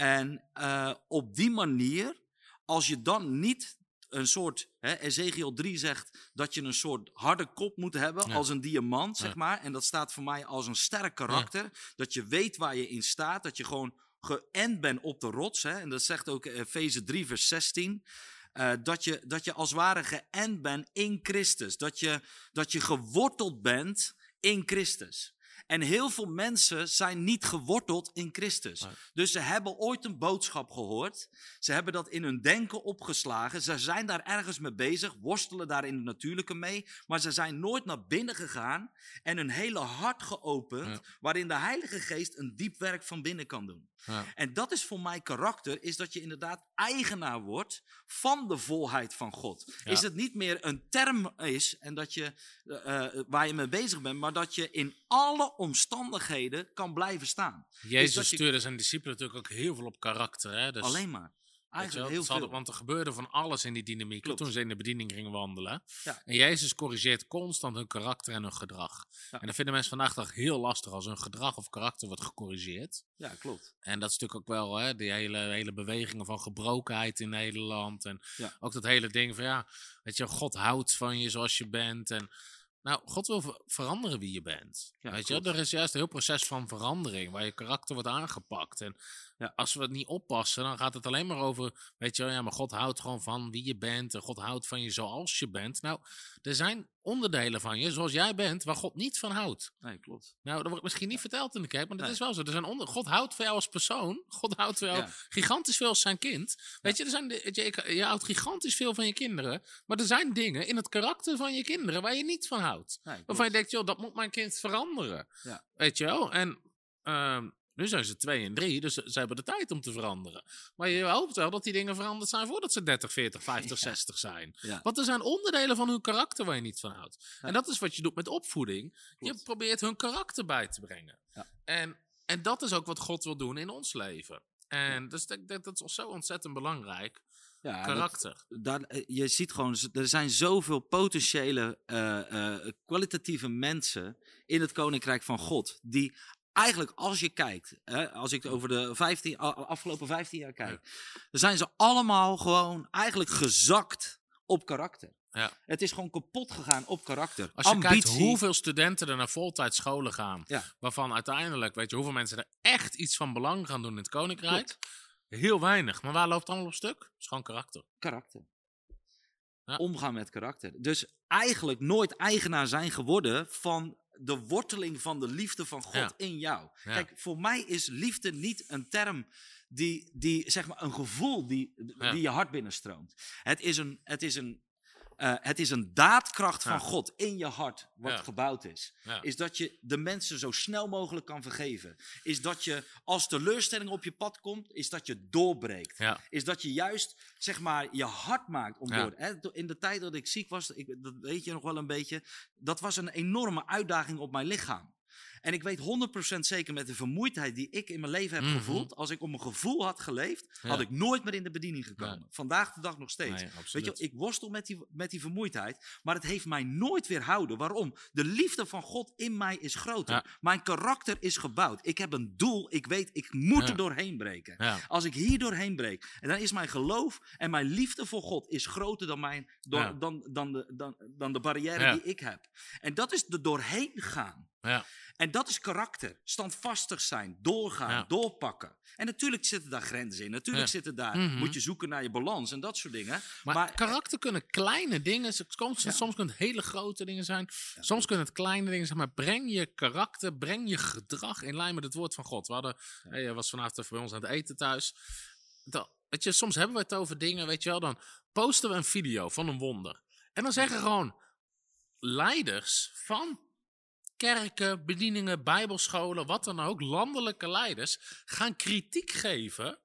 En eh, op die manier, als je dan niet een soort, hè, Ezekiel 3 zegt dat je een soort harde kop moet hebben Ja. als een diamant, zeg Ja. maar. En dat staat voor mij als een sterk karakter. Dat je weet waar je in staat, dat je gewoon geënt bent op de rots. Hè? En dat zegt ook Efeze 3, vers 16. eh, dat, je, dat je als ware geënt bent in Christus. Dat je, dat je geworteld bent in Christus. En heel veel mensen zijn niet geworteld in Christus. Nee. Dus ze hebben ooit een boodschap gehoord. Ze hebben dat in hun denken opgeslagen. Ze zijn daar ergens mee bezig, worstelen daar in het natuurlijke mee. Maar ze zijn nooit naar binnen gegaan en hun hele hart geopend. Ja. Waarin de Heilige Geest een diep werk van binnen kan doen. Ja. En dat is voor mij karakter, is dat je inderdaad eigenaar wordt van de volheid van God. Ja. Is het niet meer een term is en dat je, eh, eh, waar je mee bezig bent, maar dat je in alle omstandigheden kan blijven staan. Jezus dat je- stuurde zijn discipelen natuurlijk ook heel veel op karakter. Hè? Dus, Alleen maar. Eigenlijk wel, heel hadden- veel. want er gebeurde van alles in die dynamiek Klopt. toen ze in de bediening gingen wandelen. Ja. En Jezus corrigeert constant hun karakter en hun gedrag. Ja. En dat vinden mensen vandaag de dag heel lastig als hun gedrag of karakter wordt gecorrigeerd. Ja, klopt. En dat is natuurlijk ook wel hè, die hele, hele bewegingen van gebrokenheid in Nederland. En Ja. ook dat hele ding van ja, weet je, God houdt van je zoals je bent. En nou, God wil ver- veranderen wie je bent. Ja, weet je, er is juist een heel proces van verandering waar je karakter wordt aangepakt. En Ja. als we het niet oppassen, dan gaat het alleen maar over, weet je wel, ja, maar God houdt gewoon van wie je bent. En God houdt van je zoals je bent. Nou, er zijn onderdelen van je, zoals jij bent, waar God niet van houdt. Nee, klopt. Nou, dat wordt misschien niet verteld in de kerk, maar dat Nee. is wel zo. Er zijn onder... God houdt van jou als persoon. God houdt van jou Ja. gigantisch veel als zijn kind. Weet je, er zijn je, je houdt gigantisch veel van je kinderen. Maar er zijn dingen in het karakter van je kinderen waar je niet van houdt. Nee. Waarvan je denkt, joh, dat moet mijn kind veranderen. Ja. Weet je wel? En ehm, nu zijn ze twee en drie, dus ze hebben de tijd om te veranderen. Maar je hoopt wel dat die dingen veranderd zijn voordat ze 30, 40, 50, Ja. 60 zijn. Ja. Want er zijn onderdelen van hun karakter waar je niet van houdt. Ja. En dat is wat je doet met opvoeding. Je probeert hun karakter bij te brengen. En, en dat is ook wat God wil doen in ons leven. En dus ik denk dat is zo ontzettend belangrijk. Ja, dat- karakter. daar, eh, je ziet gewoon, er zijn zoveel potentiële, eh, eh, kwalitatieve mensen in het Koninkrijk van God. Die eigenlijk, als je kijkt, hè, als ik over de 15, a- afgelopen 15 jaar kijk, dan zijn ze allemaal gewoon eigenlijk gezakt op karakter. Ja. Het is gewoon kapot gegaan op karakter. Als je Ambitie. kijkt hoeveel studenten er naar voltijd scholen gaan. Ja. Waarvan uiteindelijk, weet je, hoeveel mensen er echt iets van belang gaan doen in het koninkrijk. Heel weinig. Maar waar loopt het allemaal op stuk? Het is gewoon karakter. karakter. Ja. Omgaan met karakter. Dus eigenlijk nooit eigenaar zijn geworden van de worteling van de liefde van God Ja. in jou. Ja. Kijk, voor mij is liefde niet een term die, die zeg maar, een gevoel die, die je hart binnenstroomt. Het is een, het is een, eh, het is een daadkracht van Ja. God in je hart wat Ja. gebouwd is. Ja. Is dat je de mensen zo snel mogelijk kan vergeven. Is dat je als teleurstelling op je pad komt, is dat je doorbreekt is dat je juist zeg maar je hart maakt om door. Hè, in de tijd dat ik ziek was, ik, dat weet je nog wel een beetje, dat was een enorme uitdaging op mijn lichaam. En ik weet 100% zeker met de vermoeidheid die ik in mijn leven heb Mhm. gevoeld, als ik op mijn gevoel had geleefd, Ja. had ik nooit meer in de bediening gekomen. Vandaag de dag nog steeds. Nee, Weet je, ik worstel met die, met die vermoeidheid, maar het heeft mij nooit weerhouden. Waarom? De liefde van God in mij is groter. Ja. Mijn karakter is gebouwd. Ik heb een doel. Ik weet, ik moet er doorheen breken. Als ik hier doorheen breek, en dan is mijn geloof en mijn liefde voor God is groter dan, mijn, Ja. dan, dan, de, dan, dan de barrière die ik heb. En dat is er doorheen gaan. Ja. En dat is karakter. Standvastig zijn, doorgaan, Ja. doorpakken. En natuurlijk zitten daar grenzen in. Natuurlijk Ja. zitten daar, Mhm. moet je zoeken naar je balans en dat soort dingen. Maar, Maar- karakter kunnen kleine dingen, zijn. soms, Ja. soms kunnen het hele grote dingen zijn. soms kunnen het kleine dingen zijn, maar breng je karakter, breng je gedrag in lijn met het woord van God. We hadden, hey, je was vanavond even bij ons aan het eten thuis. Dat, weet je, soms hebben we het over dingen, weet je wel, dan posten we een video van een wonder. En dan zeggen gewoon leiders van kerken, bedieningen, bijbelscholen, wat dan ook, landelijke leiders, gaan kritiek geven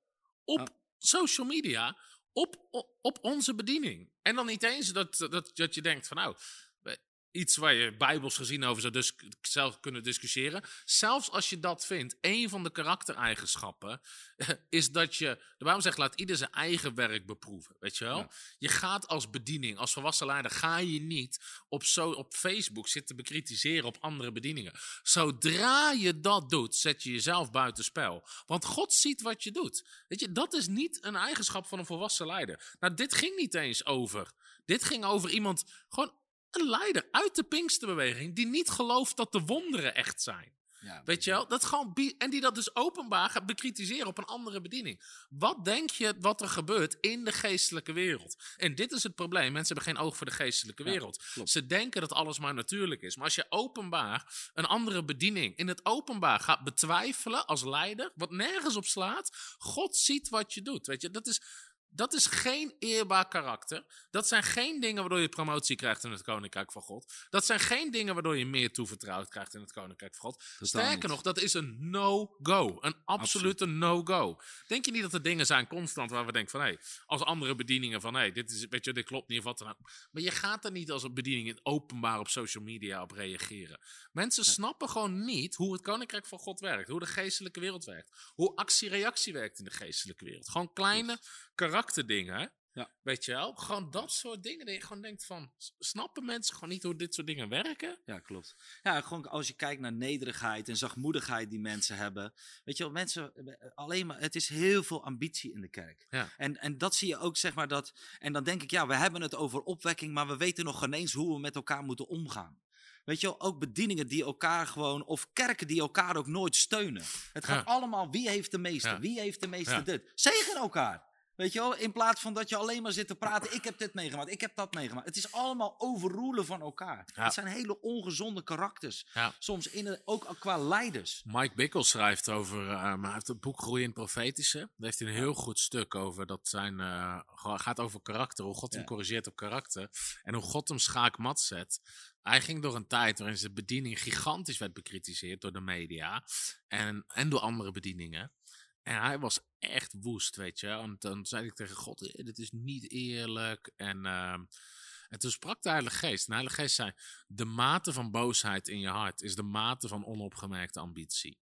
op social media, op, op, op onze bediening. En dan niet eens dat, dat, dat je denkt van nou, iets waar je bijbels gezien over zou dus zelf kunnen discussiëren. Zelfs als je dat vindt, een van de karaktereigenschappen is dat je, de Bijbel zegt laat ieder zijn eigen werk beproeven, weet je wel? Ja. Je gaat als bediening, als volwassen leider, ga je niet op, zo, op Facebook zitten bekritiseren op andere bedieningen. Zodra je dat doet, zet je jezelf buitenspel. Want God ziet wat je doet. Weet je, dat is niet een eigenschap van een volwassen leider. Nou, dit ging niet eens over. Dit ging over iemand, gewoon een leider uit de Pinksterbeweging, die niet gelooft dat de wonderen echt zijn. Ja, Weet je wel? Dat gewoon en die dat dus openbaar gaat bekritiseren op een andere bediening. Wat denk je wat er gebeurt in de geestelijke wereld? En dit is het probleem. Mensen hebben geen oog voor de geestelijke wereld. Ze denken dat alles maar natuurlijk is. Maar als je openbaar een andere bediening in het openbaar gaat betwijfelen als leider, wat nergens op slaat, God ziet wat je doet. Weet je, dat is. Dat is geen eerbaar karakter. Dat zijn geen dingen waardoor je promotie krijgt in het koninkrijk van God. Dat zijn geen dingen waardoor je meer toevertrouwd krijgt in het koninkrijk van God. Sterker nog, dat is een no-go. Een absolute no-go. Denk je niet dat er dingen zijn constant waar we denken van... hé, als andere bedieningen van... hé, dit, is, weet je, dit klopt niet of wat dan ook. Maar je gaat er niet als een bediening in openbaar op social media op reageren. Mensen snappen gewoon niet hoe het koninkrijk van God werkt. Hoe de geestelijke wereld werkt. Hoe actie-reactie werkt in de geestelijke wereld. Gewoon kleine karakterdingen? Ja. Weet je wel? Gewoon dat soort dingen. Dat je gewoon denkt van... snappen mensen gewoon niet hoe dit soort dingen werken? Ja, klopt. Ja, gewoon als je kijkt naar nederigheid en zachtmoedigheid die mensen hebben. Weet je wel, mensen, alleen maar, het is heel veel ambitie in de kerk. Ja. En, en dat zie je ook, zeg maar, dat, en dan denk ik, ja, we hebben het over opwekking, maar we weten nog geen eens hoe we met elkaar moeten omgaan. Weet je wel, ook bedieningen die elkaar gewoon, of kerken die elkaar ook nooit steunen. Het gaat Ja. allemaal, wie heeft de meeste, Ja. wie heeft de meeste dit. Zegen elkaar. Weet je wel, in plaats van dat je alleen maar zit te praten, ik heb dit meegemaakt, ik heb dat meegemaakt. Het is allemaal overroelen van elkaar. Ja. Het zijn hele ongezonde karakters. Ja. Soms in ook qua leiders. Mike Bickle schrijft over, eh, hij heeft het boek Groeiend Profetische. Daar heeft hij een heel goed stuk over. Dat zijn, eh, gaat over karakter, hoe God hem Ja. corrigeert op karakter. En hoe God hem schaakmat zet. Hij ging door een tijd waarin zijn bediening gigantisch werd bekritiseerd door de media. En, en door andere bedieningen. En hij was echt woest, weet je. En dan zei ik tegen God, eh, dit is niet eerlijk. En, ehm, en toen sprak de Heilige Geest. En de Heilige Geest zei, de mate van boosheid in je hart is de mate van onopgemerkte ambitie.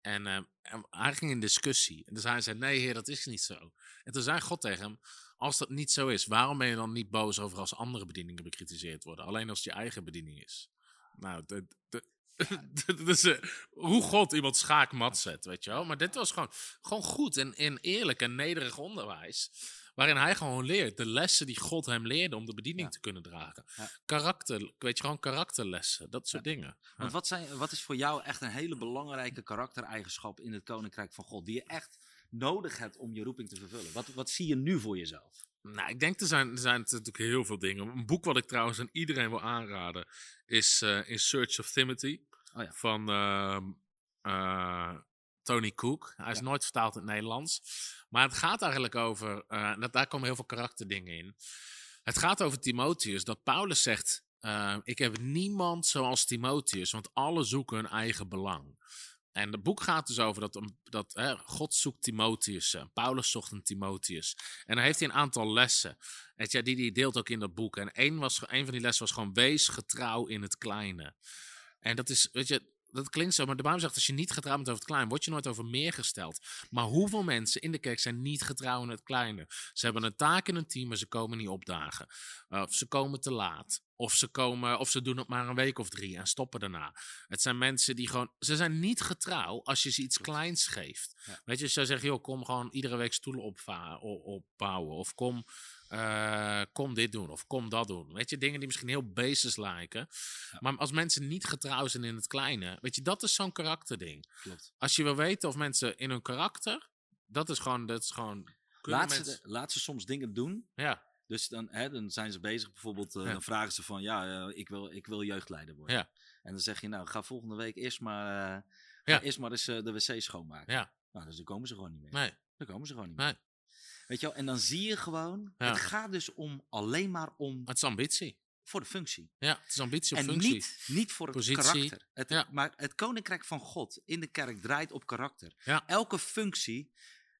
En, ehm, en hij ging in discussie. En dus hij zei, nee heer, dat is niet zo. En toen zei God tegen hem, als dat niet zo is, waarom ben je dan niet boos over als andere bedieningen bekritiseerd worden? Alleen als het je eigen bediening is. Nou, de, de, eh, hoe God iemand schaakmat zet, weet je wel. Maar dit was gewoon, gewoon goed en, en eerlijk en nederig onderwijs. Waarin hij gewoon leert de lessen die God hem leerde om de bediening Ja. te kunnen dragen. Ja. Karakter, weet je, gewoon karakterlessen, dat soort dingen. Want wat, zijn, wat is voor jou echt een hele belangrijke karaktereigenschap in het Koninkrijk van God? Die je echt nodig hebt om je roeping te vervullen? Wat, wat zie je nu voor jezelf? Nou, ik denk er zijn, er zijn natuurlijk heel veel dingen. Een boek wat ik trouwens aan iedereen wil aanraden is eh, In Search of Timothy Oh ja. van ehm, eh, Tony Cook. Hij is Ja. nooit vertaald in het Nederlands. Maar het gaat eigenlijk over, eh, dat, daar komen heel veel karakterdingen in. Het gaat over Timotheus, dat Paulus zegt, ik heb niemand zoals Timotheus, want alle zoeken hun eigen belang. En het boek gaat dus over dat, dat hè, God zoekt Timotheus. eh, Paulus zocht een Timotheus. En dan heeft hij een aantal lessen. Weet je, die deelt ook in dat boek. En één, was, één van die lessen was gewoon: wees getrouw in het kleine. En dat is, weet je, dat klinkt zo, maar de Bijbel zegt: als je niet getrouw bent over het klein, word je nooit over meer gesteld. Maar hoeveel mensen in de kerk zijn niet getrouw in het kleine? Ze hebben een taak in een team, maar ze komen niet opdagen. Uh, of ze komen te laat. Of ze, komen, of ze doen het maar een week of drie en stoppen daarna. Het zijn mensen die gewoon. Ze zijn niet getrouw als je ze iets kleins geeft. Ja. Weet je, je zegt: joh, kom gewoon iedere week stoelen opbouwen. Of kom, eh, kom dit doen. Of kom dat doen. Weet je, dingen die misschien heel basis lijken. Maar als mensen niet getrouw zijn in het kleine. Weet je, dat is zo'n karakterding. Klopt. Als je wil weten of mensen in hun karakter. Dat is gewoon. Dat is gewoon Laat ze, mensen- de- laat ze soms dingen doen. ja, Dus dan, hè, dan zijn ze bezig bijvoorbeeld. eh, Ja. Dan vragen ze van, ja, eh, ik, wil, ik wil jeugdleider worden. Ja. En dan zeg je, nou, ga volgende week eerst maar, Ja. eerst maar eens de wc schoonmaken. ja. Nou, dus dan komen ze gewoon niet meer. Nee, Dan komen ze gewoon niet nee. Weet je wel? En dan zie je gewoon, Ja. het gaat dus om alleen maar om Het is ambitie. voor de functie. Ja, het is ambitie op En functie. niet, niet voor het Positie. karakter. Het, Ja. Maar het koninkrijk van God in de kerk draait op karakter. Ja. Elke functie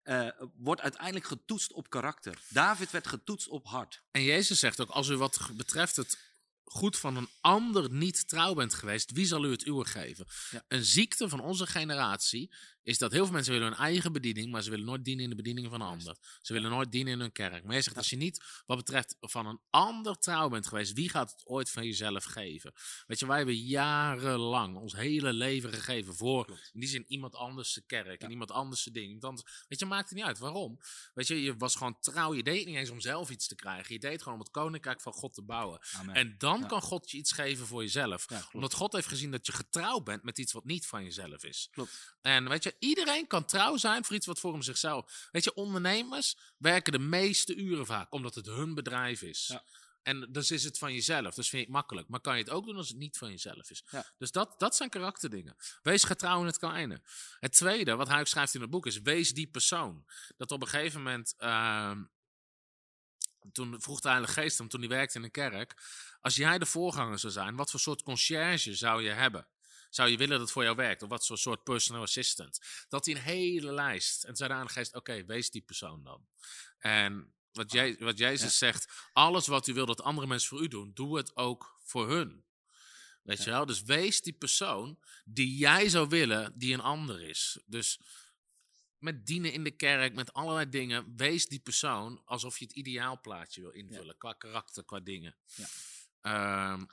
eh, wordt uiteindelijk getoetst op karakter. David werd getoetst op hart. En Jezus zegt ook, als u wat betreft het goed van een ander niet trouw bent geweest, wie zal u het uwe geven? Ja. Een ziekte van onze generatie is dat heel veel mensen willen hun eigen bediening, maar ze willen nooit dienen in de bediening van een ander. Ze willen nooit dienen in hun kerk. Maar je zegt, als je niet wat betreft van een ander trouw bent geweest, wie gaat het ooit van jezelf geven? Weet je, wij hebben jarenlang ons hele leven gegeven voor, in die zin, iemand anders de kerk, en iemand anders de ding. anders- weet je, maakt het niet uit. Waarom? Weet je, je was gewoon trouw. Je deed niet eens om zelf iets te krijgen. Je deed gewoon om het koninkrijk van God te bouwen. Amen. En dan Ja. kan God je iets geven voor jezelf. Ja. Omdat God heeft gezien dat je getrouw bent met iets wat niet van jezelf is. Klopt. En weet je, iedereen kan trouw zijn voor iets wat voor hem zichzelf. Weet je, ondernemers werken de meeste uren vaak omdat het hun bedrijf is. Ja. En dus is het van jezelf. Dus vind je het makkelijk. Maar kan je het ook doen als het niet van jezelf is. Ja. Dus dat, dat zijn karakterdingen. Wees getrouw in het kleine. Het tweede, wat hij ook schrijft in het boek, is wees die persoon. Dat op een gegeven moment. ehm, toen vroeg de Heilige Geest hem, toen hij werkte in een kerk. Als jij de voorganger zou zijn, wat voor soort conciërge zou je hebben? Zou je willen dat het voor jou werkt? Of wat voor soort personal assistant? Dat hij een hele lijst. En Heilige Geest, oké, wees die persoon dan. En wat, Je- wat Jezus zegt, alles wat u wil dat andere mensen voor u doen, doe het ook voor hun. Weet je wel? Dus wees die persoon die jij zou willen, die een ander is. Dus met dienen in de kerk, met allerlei dingen, wees die persoon alsof je het ideaalplaatje wil invullen. Qua karakter, qua dingen. Ja. Ehm.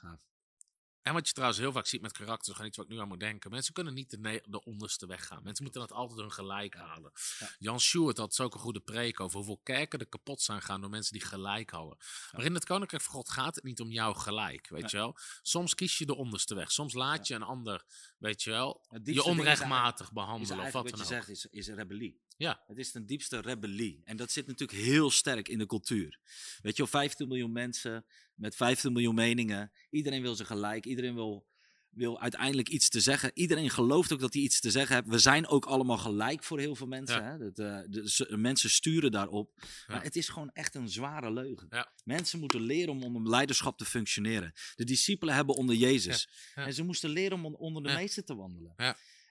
En wat je trouwens heel vaak ziet met karakter, gewoon iets wat ik nu aan moet denken. Mensen kunnen niet de, de onderste weg gaan. Mensen moeten het altijd hun gelijk halen. Ja. Jan Stewart had ook een goede preek over hoeveel kerken er kapot zijn gaan door mensen die gelijk houden. Maar in het Koninkrijk van God gaat het niet om jou gelijk, weet je wel. Soms kies je de onderste weg. Soms laat je een ander, weet je wel, je onrechtmatig behandelen of eigenlijk wat wat dan je ook. zegt, is, is rebellie. Ja. Het is ten diepste rebellie. En dat zit natuurlijk heel sterk in de cultuur. Weet je wel, 15 miljoen mensen met 15 miljoen meningen. Iedereen wil ze gelijk. Iedereen wil, wil uiteindelijk iets te zeggen. Iedereen gelooft ook dat hij iets te zeggen heeft. We zijn ook allemaal gelijk voor heel veel mensen. Ja. Hè? Dat, eh, de, mensen sturen daarop. Maar het is gewoon echt een zware leugen. Ja. Mensen moeten leren om onder leiderschap te functioneren. De discipelen hebben onder Jezus. En ze moesten leren om on- onder de meester te wandelen.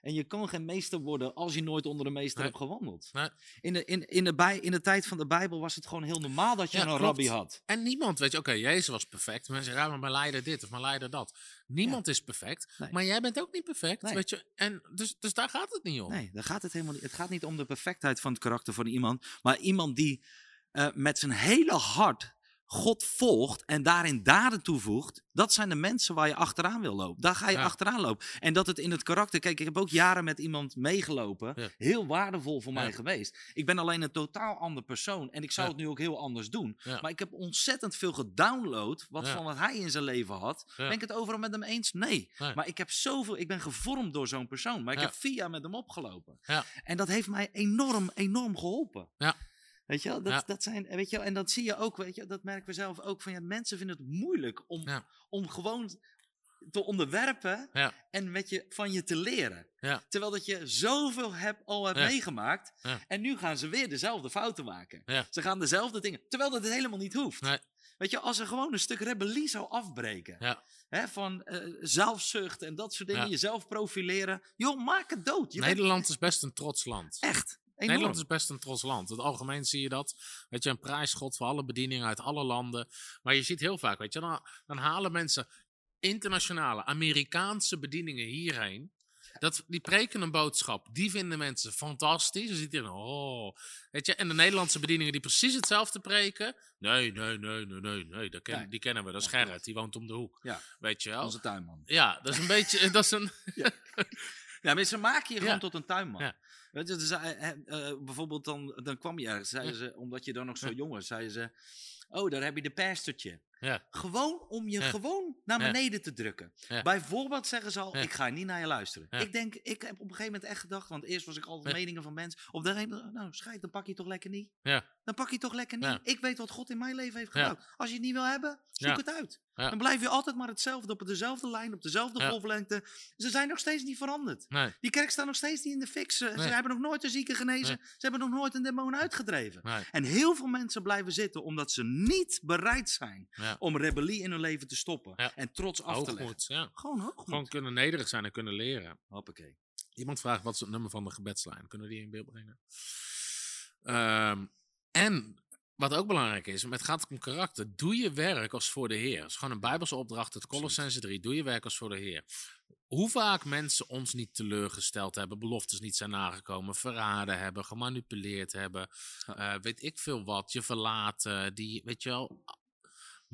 En je kan geen meester worden als je nooit onder de meester Nee. hebt gewandeld. Nee. In, de, in, in, de bij, in de tijd van de Bijbel was het gewoon heel normaal dat je Ja, een klopt. rabbi had. En niemand, weet je, oké, Jezus was perfect. Mensen zeggen, ja, maar mijn leider dit of mijn leider dat. Niemand is perfect, Nee. maar jij bent ook niet perfect, weet je. En dus, dus daar gaat het niet om. Nee, daar gaat het helemaal niet. Het gaat niet om de perfectheid van het karakter van iemand. Maar iemand die eh, met zijn hele hart God volgt en daarin daden toevoegt. Dat zijn de mensen waar je achteraan wil lopen. Daar ga je Ja. achteraan lopen. En dat het in het karakter. Kijk, ik heb ook jaren met iemand meegelopen. Ja. Heel waardevol voor Ja. mij geweest. Ik ben alleen een totaal ander persoon. En ik zou het nu ook heel anders doen. Maar ik heb ontzettend veel gedownload. Wat van wat hij in zijn leven had. Ben ik het overal met hem eens? Nee. Nee. Maar ik heb zoveel. Ik ben gevormd door zo'n persoon. Maar ik heb vier jaar met hem opgelopen. Ja. En dat heeft mij enorm, enorm geholpen. Ja. Weet je wel, dat, Ja. dat zijn, weet je wel, en dat zie je ook, weet je, dat merken we zelf ook, van ja, mensen vinden het moeilijk om, Ja. om gewoon te onderwerpen Ja. en met je, van je te leren. Terwijl dat je zoveel hebt, al hebt meegemaakt en nu gaan ze weer dezelfde fouten maken. Ze gaan dezelfde dingen, terwijl dat het helemaal niet hoeft. Nee. Weet je, als er gewoon een stuk rebellie zou afbreken, Ja. hè, van eh, zelfzucht en dat soort dingen, Ja. jezelf profileren, joh, maak het dood. Je bent Nederland is best een trots land. echt enorm. Nederland is best een trots land. In het algemeen zie je dat. Weet je, een prijsschot voor alle bedieningen uit alle landen. Maar je ziet heel vaak, weet je, dan, dan halen mensen internationale, Amerikaanse bedieningen hierheen. Dat, die preken een boodschap. Die vinden mensen fantastisch. Dan zit je oh. Weet je, en de Nederlandse bedieningen die precies hetzelfde preken. Nee, nee, nee, nee, nee, nee. Dat ken, Nee. Die kennen we. Dat is Ja, Gerrit. Die woont om de hoek. Ja. Weet je wel? Onze tuinman. Ja, dat is een beetje. Dat is een, Ja, maar ze maken je gewoon tot een tuinman. Weet je, eh, bijvoorbeeld dan, dan kwam je ergens, zeiden ze, omdat je dan nog zo jong was, zeiden ze, oh, daar heb je de pastortje. Ja, Gewoon om je Ja. gewoon naar beneden te drukken. Bijvoorbeeld zeggen ze al, ik ga niet naar je luisteren. Ik denk, ik heb op een gegeven moment echt gedacht, want eerst was ik altijd meningen van mensen. Op de moment, nou schijt, dan pak je toch lekker niet. ja, Dan pak je toch lekker niet. Ik weet wat God in mijn leven heeft gedaan. Als je het niet wil hebben, zoek het uit. Dan blijf je altijd maar hetzelfde, op dezelfde lijn, op dezelfde golflengte. Ze zijn nog steeds niet veranderd. nee, Die kerk staat nog steeds niet in de fix. Ze, hebben nog nooit een zieke genezen. Ze hebben nog nooit een demon uitgedreven. En heel veel mensen blijven zitten omdat ze niet bereid zijn Ja. om rebellie in hun leven te stoppen. Ja. En trots af te leggen. Ja. Gewoon hoogmoed. Gewoon kunnen nederig zijn en kunnen leren. Hoppakee. Iemand vraagt wat is het nummer van de gebedslijn. Kunnen we die in beeld brengen? Ehm, en wat ook belangrijk is, het gaat om karakter. Doe je werk als voor de Heer. Het is gewoon een Bijbelse opdracht uit Colossense 3. Doe je werk als voor de Heer. hoe vaak mensen ons niet teleurgesteld hebben, beloftes niet zijn nagekomen, verraden hebben, gemanipuleerd hebben, eh, weet ik veel wat, je verlaten, die, weet je wel.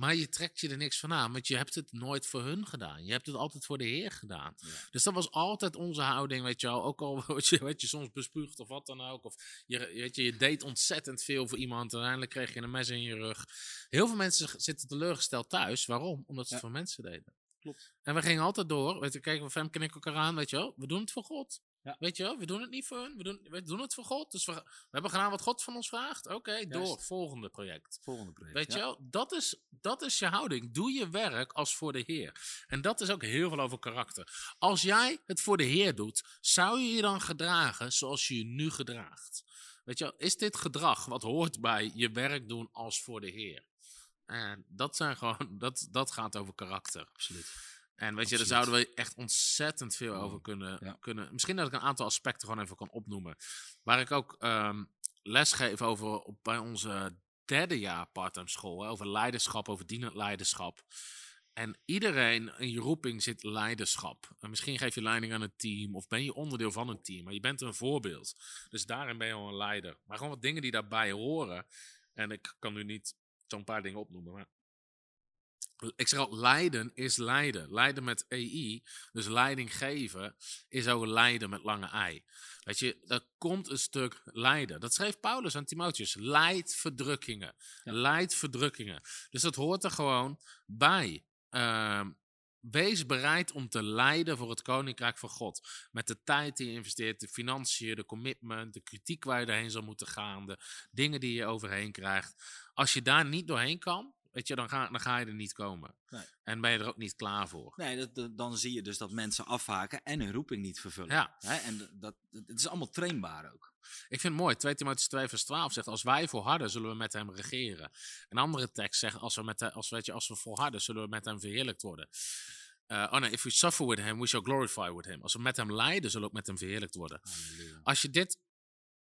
Maar je trekt je er niks van aan, want je hebt het nooit voor hun gedaan. Je hebt het altijd voor de Heer gedaan. Dus dat was altijd onze houding, weet je wel. Ook al word je, werd je soms bespuugd of wat dan ook. Of je, weet je, je deed ontzettend veel voor iemand. Uiteindelijk kreeg je een mes in je rug. Heel veel mensen zitten teleurgesteld thuis. Waarom? Omdat ze het voor mensen deden. Klopt. En we gingen altijd door. Weet je, kijken we Femke en ik elkaar aan, weet je wel. We doen het voor God. Ja. Weet je wel, we doen het niet voor hun. We doen, we doen het voor God. Dus we, we hebben gedaan wat God van ons vraagt. Oké, door. Volgende project. Volgende project. Weet ja. je wel, dat is, dat is je houding. Doe je werk als voor de Heer. En dat is ook heel veel over karakter. Als jij het voor de Heer doet, zou je je dan gedragen zoals je je nu gedraagt? Weet je wel, is dit gedrag wat hoort bij je werk doen als voor de Heer? En dat, zijn gewoon, dat, dat gaat over karakter. Absoluut. En weet je, daar zouden we echt ontzettend veel over kunnen, Ja. kunnen. Misschien dat ik een aantal aspecten gewoon even kan opnoemen. Waar ik ook ehm les geef over op, bij onze derde jaar parttime school. Hè, over leiderschap, over dienend leiderschap. En iedereen in je roeping zit leiderschap. En misschien geef je leiding aan een team of ben je onderdeel van een team. Maar je bent een voorbeeld. Dus daarin ben je al een leider. Maar gewoon wat dingen die daarbij horen. En ik kan nu niet zo'n paar dingen opnoemen. Maar ik zeg al, leiden is leiden. Leiden met EI, dus leiding geven, is ook leiden met lange ei. Weet je, er komt een stuk lijden. Dat schreef Paulus aan Timotheus. Leid verdrukkingen. Leid verdrukkingen. Dus dat hoort er gewoon bij. Ehm, wees bereid om te lijden voor het koninkrijk van God. Met de tijd die je investeert, de financiën, de commitment, de kritiek waar je doorheen zal moeten gaan, de dingen die je overheen krijgt. Als je daar niet doorheen kan, weet je, dan ga, dan ga je er niet komen. Nee. En ben je er ook niet klaar voor. Nee, dat, dat- dan zie je dus dat mensen afhaken en hun roeping niet vervullen. Ja. Hè? En dat, het is allemaal trainbaar ook. Ik vind het mooi. 2 Timotheüs 2 vers 12 zegt, als wij volharden, zullen we met hem regeren. Een andere tekst zegt, als we, met de, als, weet je, als we volharden, zullen we met hem verheerlijkt worden. Eh, oh nee, if we suffer with him, we shall glorify with him. Als we met hem lijden, zullen we ook met hem verheerlijkt worden. Halleluja. Als je dit...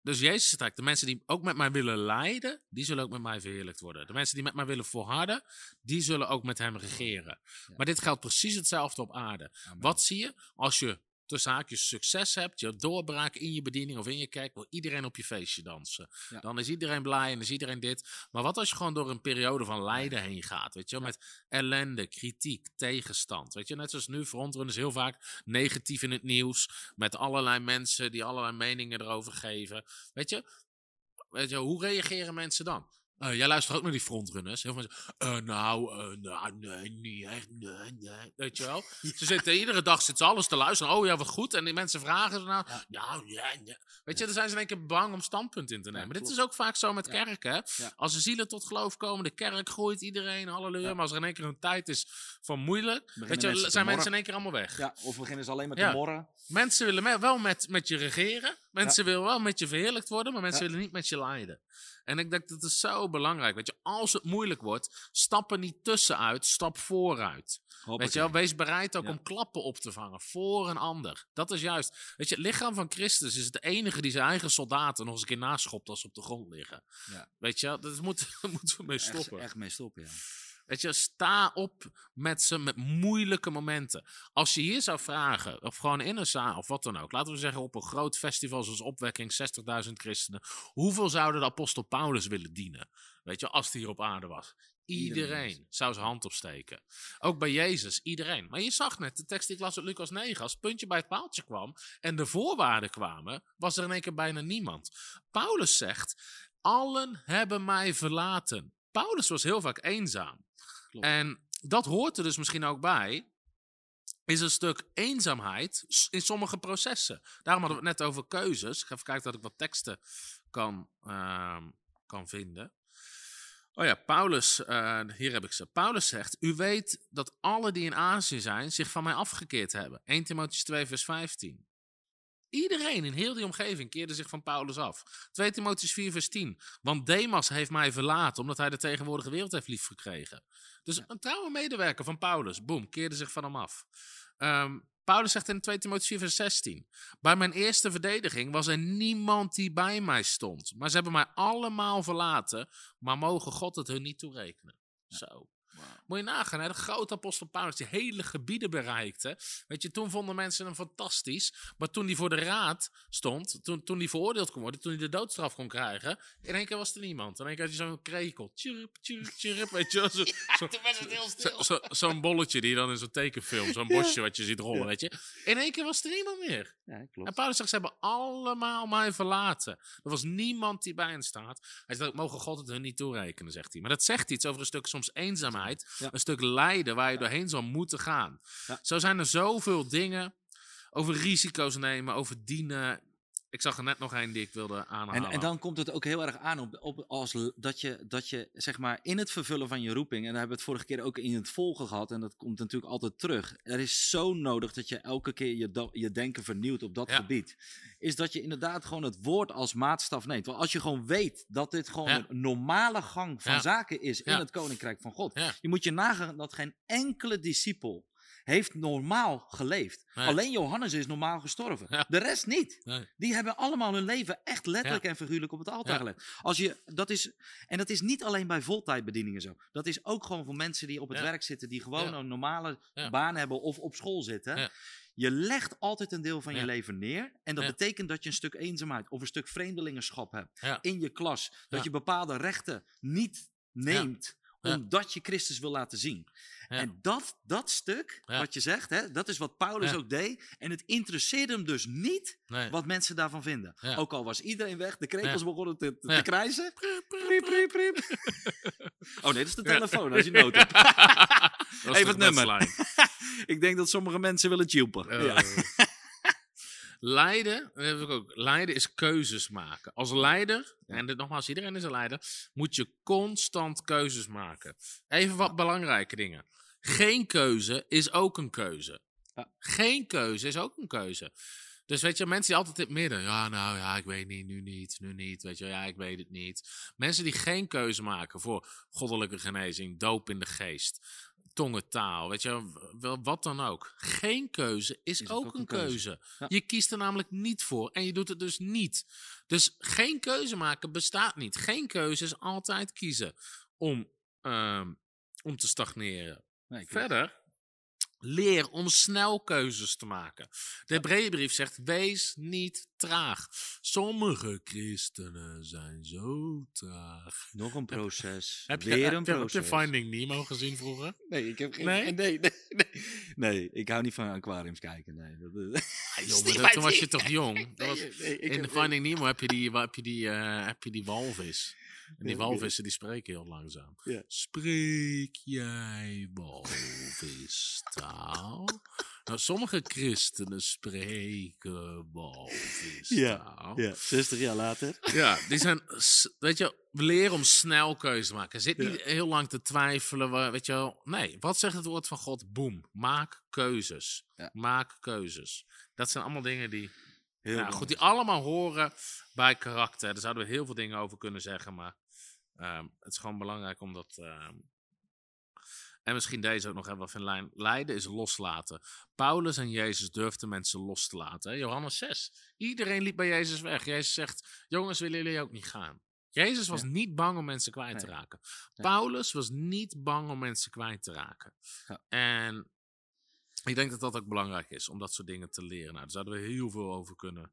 Dus Jezus zegt, de mensen die ook met mij willen lijden, die zullen ook met mij verheerlijkt worden. De mensen die met mij willen volharden, die zullen ook met hem regeren. Maar dit geldt precies hetzelfde op aarde. Amen. Wat zie je? Als je tussen haakjes succes hebt, je doorbraak in je bediening of in je kerk, wil iedereen op je feestje dansen. Ja. Dan is iedereen blij en is iedereen dit. Maar wat als je gewoon door een periode van lijden heen gaat, weet je met ellende, kritiek, tegenstand. Weet je, net zoals nu, frontrunners heel vaak negatief in het nieuws, met allerlei mensen die allerlei meningen erover geven. Weet je, weet je hoe reageren mensen dan? Eh, jij luistert ook naar die frontrunners. Heel veel mensen, eh, nou, eh, nou, nee, niet echt, nee, nee. Weet je wel? Ze zitten iedere dag zitten ze alles te luisteren. Oh ja, wat goed. En die mensen vragen ze nou, nou, ja, ja. Weet je, dan zijn ze in één keer bang om standpunt in te nemen. Dit is ook vaak zo met Ja. kerk, hè? Ja. Als er zielen tot geloof komen, de kerk groeit iedereen, halleluja. Ja. Maar als er in één keer een tijd is van moeilijk, weet je, zijn mensen in één keer allemaal weg. Ja, of beginnen ze alleen maar Ja. te morren. Mensen willen wel met, met je regeren. Mensen willen wel met je verheerlijkt worden, maar mensen willen niet met je lijden. En ik denk dat is zo belangrijk. Weet je, als het moeilijk wordt, stap er niet tussenuit, stap vooruit. Weet je wel, wees bereid ook Ja. om klappen op te vangen voor een ander. Dat is juist. Weet je, het lichaam van Christus is het enige die zijn eigen soldaten nog eens een keer naschopt als ze op de grond liggen. Ja. Weet je, dat moeten we mee Echt, stoppen. echt mee stoppen, ja. Weet je, sta op met ze met moeilijke momenten. Als je hier zou vragen, of gewoon in een zaal, of wat dan ook, laten we zeggen op een groot festival zoals Opwekking, 60.000 christenen, hoeveel zouden de apostel Paulus willen dienen? Weet je, als hij hier op aarde was. Iedereen, Iedereen. zou zijn hand opsteken. Ook bij Jezus, iedereen. Maar je zag net, de tekst die ik las uit Lucas 9, als het puntje bij het paaltje kwam en de voorwaarden kwamen, was er in één keer bijna niemand. Paulus zegt, allen hebben mij verlaten. Paulus was heel vaak eenzaam. Klopt. En dat hoort er dus misschien ook bij. Is een stuk eenzaamheid in sommige processen. Daarom hadden we het net over keuzes. Ik ga even kijken dat ik wat teksten kan, ehm, kan vinden. Oh ja, Paulus, eh, hier heb ik ze. Paulus zegt: U weet dat alle die in Azië zijn zich van mij afgekeerd hebben. 1 Timotheüs 2, vers 15. Iedereen in heel die omgeving keerde zich van Paulus af. 2 Timotheüs 4, vers 10. Want Demas heeft mij verlaten omdat hij de tegenwoordige wereld heeft liefgekregen. Dus een trouwe medewerker van Paulus, boem, keerde zich van hem af. Ehm, Paulus zegt in 2 Timotheüs 4, vers 16. Bij mijn eerste verdediging was er niemand die bij mij stond. Maar ze hebben mij allemaal verlaten. Maar mogen God het hun niet toerekenen. Zo. Moet je nagaan, hè? de grote apostel Paulus, die hele gebieden bereikte. Weet je, toen vonden mensen hem fantastisch. Maar toen hij voor de raad stond, toen, toen hij veroordeeld kon worden, toen hij de doodstraf kon krijgen, in één keer was er niemand. In één keer had hij zo'n krekel. Tjurp, tjurp, tjurp, weet je. Zo, zo- Toen was het heel zo- zo- Zo'n bolletje die je dan in zo'n tekenfilm, zo'n bosje wat je ziet rollen, weet je. In één keer was er niemand meer. Ja, En klopt. Paulus zegt, ze hebben allemaal mij verlaten. Er was niemand die bij hen staat. Hij zegt, mogen God het hun niet toerekenen, zegt hij. Maar dat zegt iets over een stuk soms eenzaamheid. Ja. Een stuk lijden waar je doorheen zal moeten gaan. Zo zijn er zoveel dingen over risico's nemen, over dienen. Ik zag er net nog één die ik wilde aanhalen. En, en dan komt het ook heel erg aan op, op als dat je, dat je zeg maar in het vervullen van je roeping, en daar hebben we het vorige keer ook in het volgen gehad, en dat komt natuurlijk altijd terug. Er is zo nodig dat je elke keer je, je denken vernieuwt op dat Ja. gebied. Is dat je inderdaad gewoon het woord als maatstaf neemt. Want als je gewoon weet dat dit gewoon Ja. een normale gang van Ja. zaken is in het koninkrijk van God. Je moet je nagaan dat geen enkele discipel heeft normaal geleefd. Nee. Alleen Johannes is normaal gestorven. Ja. De rest niet. Nee. Die hebben allemaal hun leven echt letterlijk en figuurlijk op het altaar gelegd. Als je, dat is, en dat is niet alleen bij voltijdbedieningen zo. Dat is ook gewoon voor mensen die op het werk zitten, die gewoon een normale baan hebben of op school zitten. Je legt altijd een deel van je leven neer. En dat Ja. betekent dat je een stuk eenzaamheid of een stuk vreemdelingenschap hebt Ja. in je klas. Dat je bepaalde rechten niet neemt. Ja. Omdat je Christus wil laten zien. Ja. En dat, dat stuk, Ja. wat je zegt, hè, dat is wat Paulus ook deed. En het interesseerde hem dus niet Nee. wat mensen daarvan vinden. Ook al was iedereen weg, de krekels begonnen te, te, krijzen. Priep, priep, priep. Oh nee, dat is de telefoon als je nood hebt. Even het nummer. Ik denk dat sommige mensen willen tjoepen. Ja. Leiden, dat heb ik ook. Leiden is keuzes maken. Als leider, en dit, nogmaals, iedereen is een leider, moet je constant keuzes maken. Even wat belangrijke dingen. Geen keuze is ook een keuze. Ja. Geen keuze is ook een keuze. Dus weet je, mensen die altijd in het midden, ja, nou ja, ik weet niet, nu niet, nu niet, weet je, ja, ik weet het niet. Mensen die geen keuze maken voor goddelijke genezing, doop in de geest, tongentaal, weet je, wel, wat dan ook. Geen keuze is, Is ook, ook een keuze. keuze. Ja. Je kiest er namelijk niet voor en je doet het dus niet. Dus geen keuze maken bestaat niet. Geen keuze is altijd kiezen om, ehm, om te stagneren. Nee. Verder, leer om snel keuzes te maken. De Hebreeënbrief zegt, wees niet traag. Sommige christenen zijn zo traag. Nog een proces. Heb je, Weer een heb je. Finding Nemo gezien vroeger? Nee, ik heb geen... Nee? Nee? Nee, nee, nee. ik hou niet van aquariums kijken. Nee, dat, Ah, joh, maar dat- toen was je toch jong? Dat was, in Finding Nemo heb je die, heb je die, eh, heb je die walvis. En die walvissen die spreken heel langzaam. Ja. Spreek jij walvistaal? nou, sommige christenen spreken walvistaal. Ja, 60 jaar later. Ja, die zijn, weet je, we leren om snel keuze te maken. Zit niet Ja. heel lang te twijfelen, weet je wel. Nee, wat zegt het woord van God? Boom, maak keuzes. Ja. Maak keuzes. Dat zijn allemaal dingen die, Heel ja, goed, die allemaal horen bij karakter. Daar zouden we heel veel dingen over kunnen zeggen, maar ehm, het is gewoon belangrijk om dat... ehm, en misschien deze ook nog even in lijn. Lijden is loslaten. Paulus en Jezus durfden mensen los te laten. hè. Johannes 6. Iedereen liep bij Jezus weg. Jezus zegt, jongens, willen jullie ook niet gaan? Jezus was Ja. niet bang om mensen kwijt te raken. Ja. Paulus was niet bang om mensen kwijt te raken. Ja. En ik denk dat dat ook belangrijk is, om dat soort dingen te leren. Nou, daar zouden we heel veel over kunnen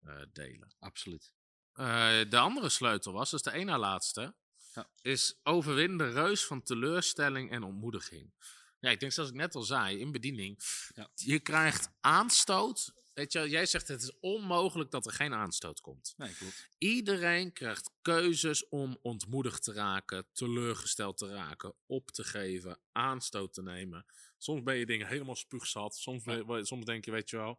eh, delen. Absoluut. Eh, de andere sleutel was, dus de ene na laatste, Ja. is overwin de reus van teleurstelling en ontmoediging. Ja, ik denk zoals ik net al zei, in bediening, Ja. je krijgt aanstoot. Weet je, wel, jij zegt het is onmogelijk dat er geen aanstoot komt. Nee, klopt. Iedereen krijgt keuzes om ontmoedigd te raken, teleurgesteld te raken, op te geven, aanstoot te nemen. Soms ben je dingen helemaal spuugzat. Soms, Ja. soms denk je, weet je wel,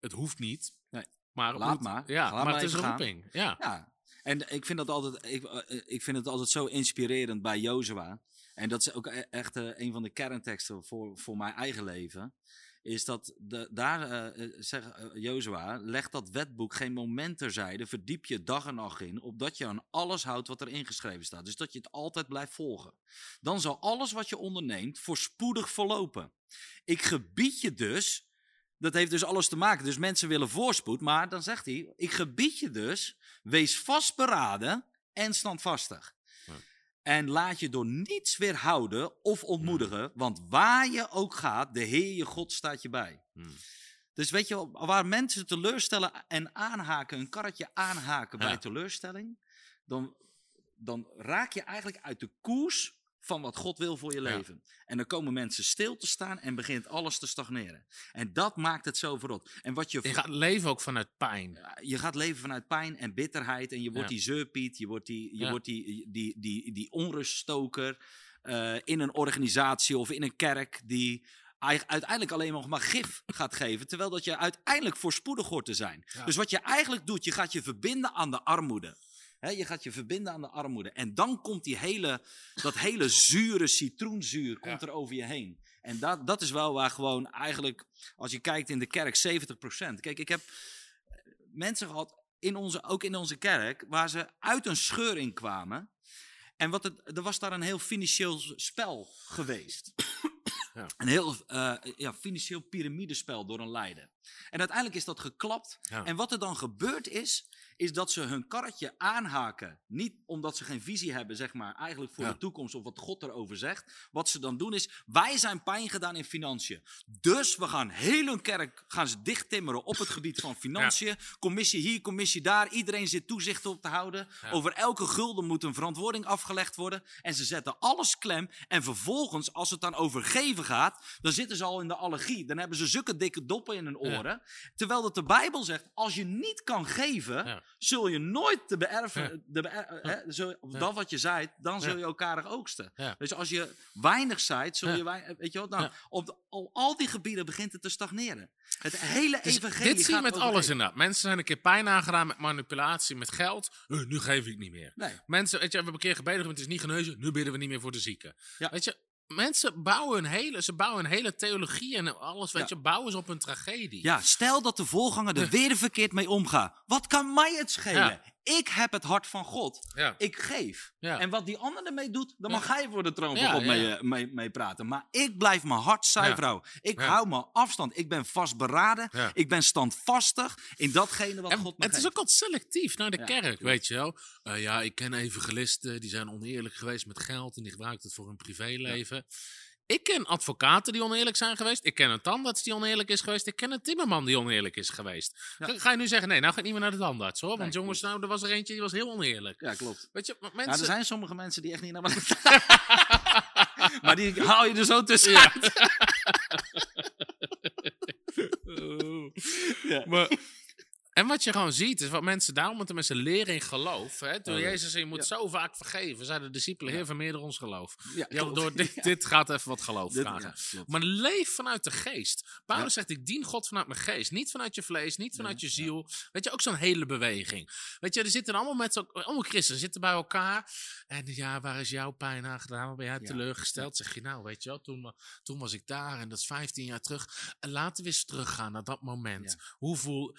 het hoeft niet. Nee. Maar Laat moet- maar. Ja, Laat maar, het is een roeping. Ja. Ja, en ik vind het altijd, ik, eh, ik vind het altijd zo inspirerend bij Jozua. En dat is ook e- echt eh, een van de kernteksten voor, voor mijn eigen leven. Is dat de, daar eh, zegt eh, Jozua, leg dat wetboek geen moment terzijde, verdiep je dag en nacht in, opdat je aan alles houdt wat er ingeschreven staat. Dus dat je het altijd blijft volgen. Dan zal alles wat je onderneemt voorspoedig verlopen. Ik gebied je dus, dat heeft dus alles te maken. Dus mensen willen voorspoed, maar dan zegt hij, ik gebied je dus, wees vastberaden en standvastig. En laat je door niets weerhouden of ontmoedigen, want waar je ook gaat, de Heer je God staat je bij. Hmm. Dus weet je, waar mensen teleurstellen en aanhaken, een karretje aanhaken Ja. bij teleurstelling, dan, dan raak je eigenlijk uit de koers van wat God wil voor je Ja. leven. En dan komen mensen stil te staan en begint alles te stagneren. En dat maakt het zo verrot. En wat je, Je gaat leven ook vanuit pijn. je gaat leven vanuit pijn en bitterheid en je wordt Ja. die zeurpiet, je wordt die, je Ja. wordt die, die, die, die onruststoker eh, in een organisatie of in een kerk die ei- uiteindelijk alleen nog maar gif gaat geven, terwijl dat je uiteindelijk voorspoedig hoort te zijn. Dus wat je eigenlijk doet, je gaat je verbinden aan de armoede. Je gaat je verbinden aan de armoede. En dan komt die hele, dat hele zure citroenzuur komt Ja. er over je heen. En dat, dat is wel waar gewoon eigenlijk, als je kijkt in de kerk, 70%. Kijk, ik heb mensen gehad, in onze, ook in onze kerk, waar ze uit een scheur in kwamen. En wat het, er was daar een heel financieel spel geweest. Ja. Een heel eh, ja, financieel piramidespel door een leider. En uiteindelijk is dat geklapt. Ja. En wat er dan gebeurd is, is dat ze hun karretje aanhaken. Niet omdat ze geen visie hebben, zeg maar, eigenlijk voor Ja. de toekomst of wat God erover zegt. Wat ze dan doen is, wij zijn pijn gedaan in financiën. Dus we gaan heel hun kerk gaan ze dichttimmeren op het gebied van financiën. Commissie hier, commissie daar. Iedereen zit toezicht op te houden. Ja. Over elke gulden moet een verantwoording afgelegd worden. En ze zetten alles klem. En vervolgens, als het dan over geven gaat, dan zitten ze al in de allergie. Dan hebben ze zulke dikke doppen in hun oren. Terwijl dat de Bijbel zegt, als je niet kan geven. Zul je nooit de beërven, Ja. de beër- eh, hè, zul, Ja. dat wat je zaait, dan zul je elkaar oogsten. Dus als je weinig zaait, zul je weinig, weet je wat, nou, op, de- op al die gebieden begint het te stagneren. Het hele Dus evangelie dit zie je met alles geven. inderdaad. Mensen zijn een keer pijn aangedaan met manipulatie, met geld. Eh, nu geef ik niet meer. Nee. Mensen, weet je, we hebben een keer gebeden, het is niet genezen. Nu bidden we niet meer voor de zieken. Weet je, mensen bouwen een hele, ze bouwen een hele theologie en alles, weet Ja. je, bouwen ze op een tragedie. Ja, stel dat de voorganger er weer verkeerd mee omgaat. Wat kan mij het schelen? Ja. Ik heb het hart van God. Ja. Ik geef. Ja. En wat die ander ermee doet, dan mag hij voor de troon van God mee, eh, mee, mee praten. Maar ik blijf mijn hart zuiver houden. Ik hou mijn afstand. Ik ben vastberaden. Ik ben standvastig in datgene wat En God me het is ook altijd selectief naar de kerk, weet je wel. Eh, ja, ik ken evangelisten, die zijn oneerlijk geweest met geld en die gebruiken het voor hun privéleven. Ik ken advocaten die oneerlijk zijn geweest. Ik ken een tandarts die oneerlijk is geweest. Ik ken een timmerman die oneerlijk is geweest. Ja. Ga, ga je nu zeggen, nee, nou ga ik niet meer naar de tandarts hoor. Want Nee, jongens, nou, er was er eentje die was heel oneerlijk. Ja, klopt. Weet je, Ja, mensen... er zijn sommige mensen die echt niet naar me Maar die haal je er zo tussen. Ja. Ja. Maar, en wat je gewoon ziet, is wat mensen, daarom moeten mensen leren in geloof. Hè? Toen Oh. Jezus zei, je moet Ja. zo vaak vergeven, zeiden de discipelen, heer, vermeerder ons geloof. Ja, door dit, dit gaat even wat geloof Dit- vragen. ja. Maar leef vanuit de geest. Paulus zegt, ik dien God vanuit mijn geest. Niet vanuit je vlees, niet vanuit je ziel. Weet je, ook zo'n hele beweging. Weet je, er zitten allemaal mensen, allemaal christenen, zitten bij elkaar. En ja, waar is jouw pijn aangedaan? Waar ben jij teleurgesteld? Zeg je, nou, weet je wel, toen, toen was ik daar en dat is 15 jaar terug. En laten we eens teruggaan naar dat moment. Hoe voel...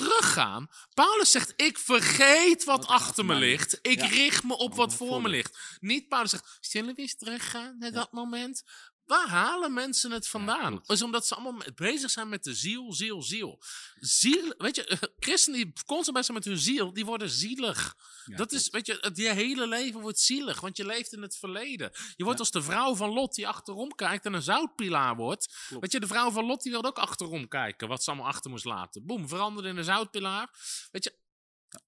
Teruggaan. Paulus zegt: Ik vergeet wat, Wat achter me ligt. Ik Ja. richt me op Wat wat voor me. ligt. Niet Paulus zegt: Zullen we eens teruggaan naar dat moment? Waar halen mensen het vandaan? is omdat ze allemaal bezig zijn met de ziel, ziel, ziel. Ziel, weet je, eh, christenen die constant bezig zijn met hun ziel, die worden zielig. Ja, dat is, weet je, je hele leven wordt zielig, want je leeft in het verleden. Je wordt Ja. als de vrouw van Lot die achterom kijkt en een zoutpilaar wordt. Klopt. Weet je, de vrouw van Lot die wilde ook achterom kijken, wat ze allemaal achter moest laten. Boem, veranderde in een zoutpilaar. Weet je,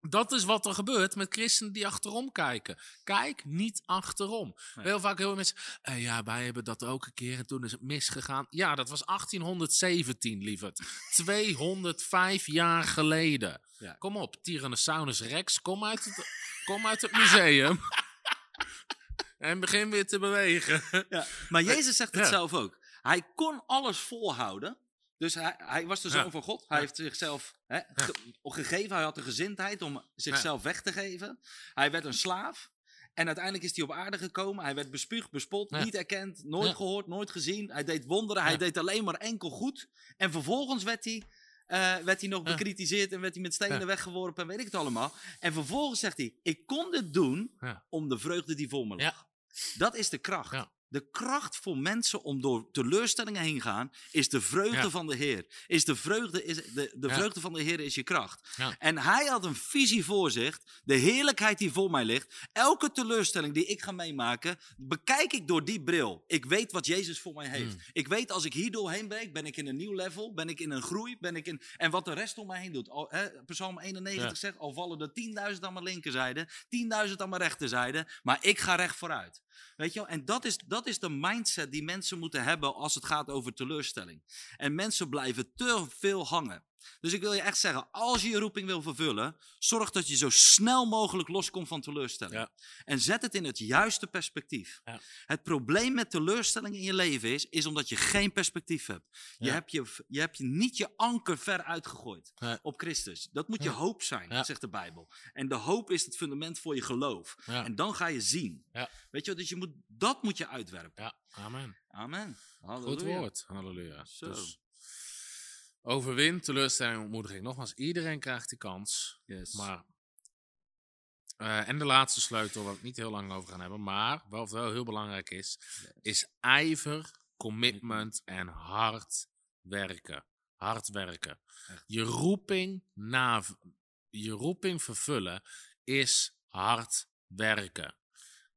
dat is wat er gebeurt met christenen die achterom kijken. Kijk niet achterom. Nee. Heel vaak heel mensen, eh, ja, wij hebben dat ook een keer en toen is het misgegaan. Ja, dat was 1817, lieverd. 205 jaar geleden. Ja. Kom op, Tyrannosaurus Rex, kom uit het, kom uit het museum. en begin weer te bewegen. Ja. Maar Jezus zegt het Ja. zelf ook. Hij kon alles volhouden. Dus hij, hij was de zoon Ja. van God. Hij Ja. heeft zichzelf hè, ge- gegeven. Hij had de gezindheid om zichzelf weg te geven. Hij werd een slaaf. En uiteindelijk is hij op aarde gekomen. Hij werd bespuugd, bespot, Ja. niet erkend, nooit Ja. gehoord, nooit gezien. Hij deed wonderen. Hij deed alleen maar enkel goed. En vervolgens werd hij, eh, werd hij nog bekritiseerd en werd hij met stenen weggeworpen en weet ik het allemaal. En vervolgens zegt hij: Ik kon dit doen om de vreugde die voor me lag. Dat is de kracht. De kracht voor mensen om door teleurstellingen heen gaan, is de vreugde Ja. van de Heer. Is de vreugde, is de, de Ja. vreugde van de Heer is je kracht. Ja. En hij had een visie voor zich, de heerlijkheid die voor mij ligt. Elke teleurstelling die ik ga meemaken, bekijk ik door die bril. Ik weet wat Jezus voor mij heeft. Mm. Ik weet als ik hier doorheen breek, ben ik in een nieuw level, ben ik in een groei, ben ik in... En wat de rest om mij heen doet. Al, hè, Psalm 91 Ja. zegt, al vallen er 10.000 aan mijn linkerzijde, 10.000 aan mijn rechterzijde, maar ik ga recht vooruit. Weet je wel? En dat is, dat is de mindset die mensen moeten hebben als het gaat over teleurstelling. En mensen blijven te veel hangen. Dus ik wil je echt zeggen, als je je roeping wil vervullen, zorg dat je zo snel mogelijk loskomt van teleurstelling. Ja. En zet het in het juiste perspectief. Ja. Het probleem met teleurstelling in je leven is, is omdat je geen perspectief hebt. Je, hebt je, je hebt je niet je anker ver uitgegooid Nee. op Christus. Dat moet je hoop zijn, zegt de Bijbel. En de hoop is het fundament voor je geloof. En dan ga je zien. Ja. Weet je, dus je moet, dat moet je uitwerpen. Ja, amen. Amen. Goed Halleluja. woord. Halleluja. Zo. Dus overwin, teleurstelling, ontmoediging. Nogmaals, iedereen krijgt die kans. Yes. Maar, eh, en de laatste sleutel, waar we het niet heel lang over gaan hebben, maar wat wel heel belangrijk is, is ijver, commitment en hard werken. Hard werken. Echt. Je roeping, na, je roeping vervullen is hard werken.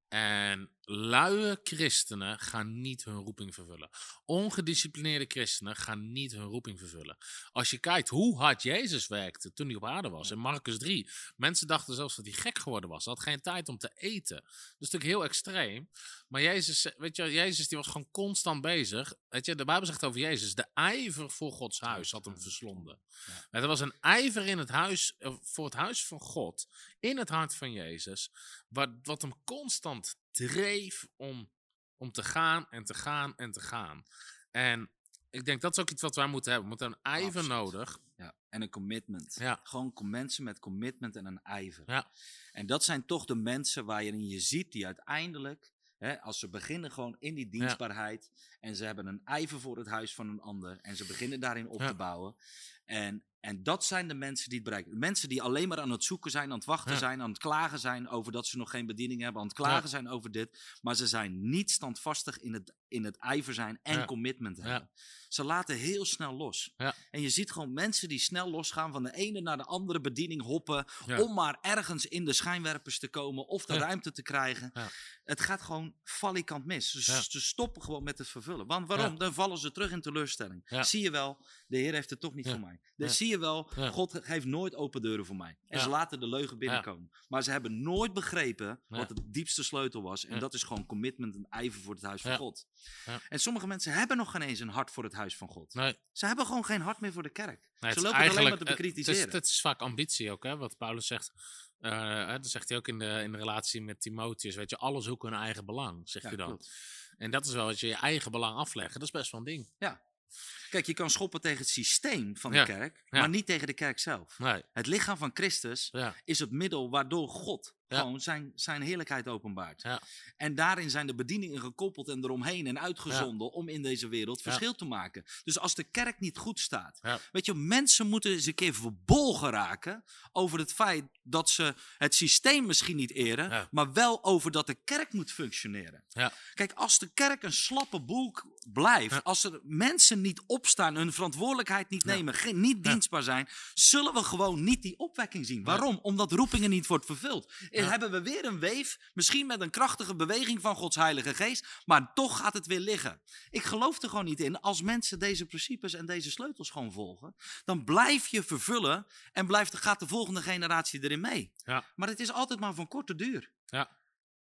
En luie christenen gaan niet hun roeping vervullen. Ongedisciplineerde christenen gaan niet hun roeping vervullen. Als je kijkt hoe hard Jezus werkte toen hij op aarde was, in Marcus 3, mensen dachten zelfs dat hij gek geworden was. Hij had geen tijd om te eten. Dat is natuurlijk heel extreem. Maar Jezus, weet je, Jezus die was gewoon constant bezig. Weet je, de Bijbel zegt over Jezus, de ijver voor Gods huis had hem verslonden. En Er was een ijver in het huis, eh, voor het huis van God, in het hart van Jezus, wat, wat hem constant dreef om, om te gaan en te gaan en te gaan. En ik denk dat is ook iets wat wij moeten hebben. We moeten een ijver Absoluut. nodig. Ja, en een commitment. Ja. Gewoon mensen met commitment en een ijver. Ja. En dat zijn toch de mensen waar je in je ziet die uiteindelijk, hè, als ze beginnen gewoon in die dienstbaarheid en ze hebben een ijver voor het huis van een ander en ze beginnen daarin op te bouwen. En, en dat zijn de mensen die het bereiken. Mensen die alleen maar aan het zoeken zijn, aan het wachten Ja. zijn, aan het klagen zijn over dat ze nog geen bediening hebben, aan het klagen Ja. zijn over dit. Maar ze zijn niet standvastig in het, in het ijver zijn en Ja. commitment hebben. Ze laten heel snel los. En je ziet gewoon mensen die snel losgaan van de ene naar de andere bediening hoppen. Om maar ergens in de schijnwerpers te komen of de ruimte te krijgen. Het gaat gewoon valikant mis. Ze, stoppen gewoon met het vervullen. Want waarom? Dan vallen ze terug in teleurstelling. Zie je wel, de Heer heeft het toch niet Ja. voor mij. Ja. zie je wel, Ja. God geeft nooit open deuren voor mij. En Ja. ze laten de leugen binnenkomen. Maar ze hebben nooit begrepen Ja. wat de diepste sleutel was. En Ja. dat is gewoon commitment en ijver voor het huis van Ja. God. Ja. En sommige mensen hebben nog geen eens een hart voor het huis van God. Nee, Ze hebben gewoon geen hart meer voor de kerk. Nee, Ze lopen alleen maar te Het bekritiseren. is, het is vaak ambitie ook, hè, wat Paulus zegt. Eh, dat zegt hij ook in de, in de relatie met Timotheus. Weet je, alle zoeken hun eigen belang, zegt Ja, hij dan. klopt. En dat is wel wat je je eigen belang afleggen. Dat is best wel een ding. Kijk, je kan schoppen tegen het systeem van de kerk, maar niet tegen de kerk zelf. Nee, Het lichaam van Christus is het middel waardoor God Ja. gewoon zijn, zijn heerlijkheid openbaart. ja, En daarin zijn de bedieningen gekoppeld en eromheen en uitgezonden om in deze wereld verschil te maken. Dus als de kerk niet goed staat, weet je, mensen moeten eens een keer verbolgen raken over het feit dat ze het systeem misschien niet eren, maar wel over dat de kerk moet functioneren. ja, Kijk, als de kerk een slappe boel blijft, als er mensen niet opstaan, hun verantwoordelijkheid niet nemen, geen, niet dienstbaar zijn, zullen we gewoon niet die opwekking zien. Waarom? Omdat roepingen niet wordt vervuld. Ja. hebben we weer een weef, misschien met een krachtige beweging van Gods Heilige Geest, maar toch gaat het weer liggen. Ik geloof er gewoon niet in. Als mensen deze principes en deze sleutels gewoon volgen, dan blijf je vervullen en blijft, gaat de volgende generatie erin mee. Ja. Maar het is altijd maar van korte duur ja,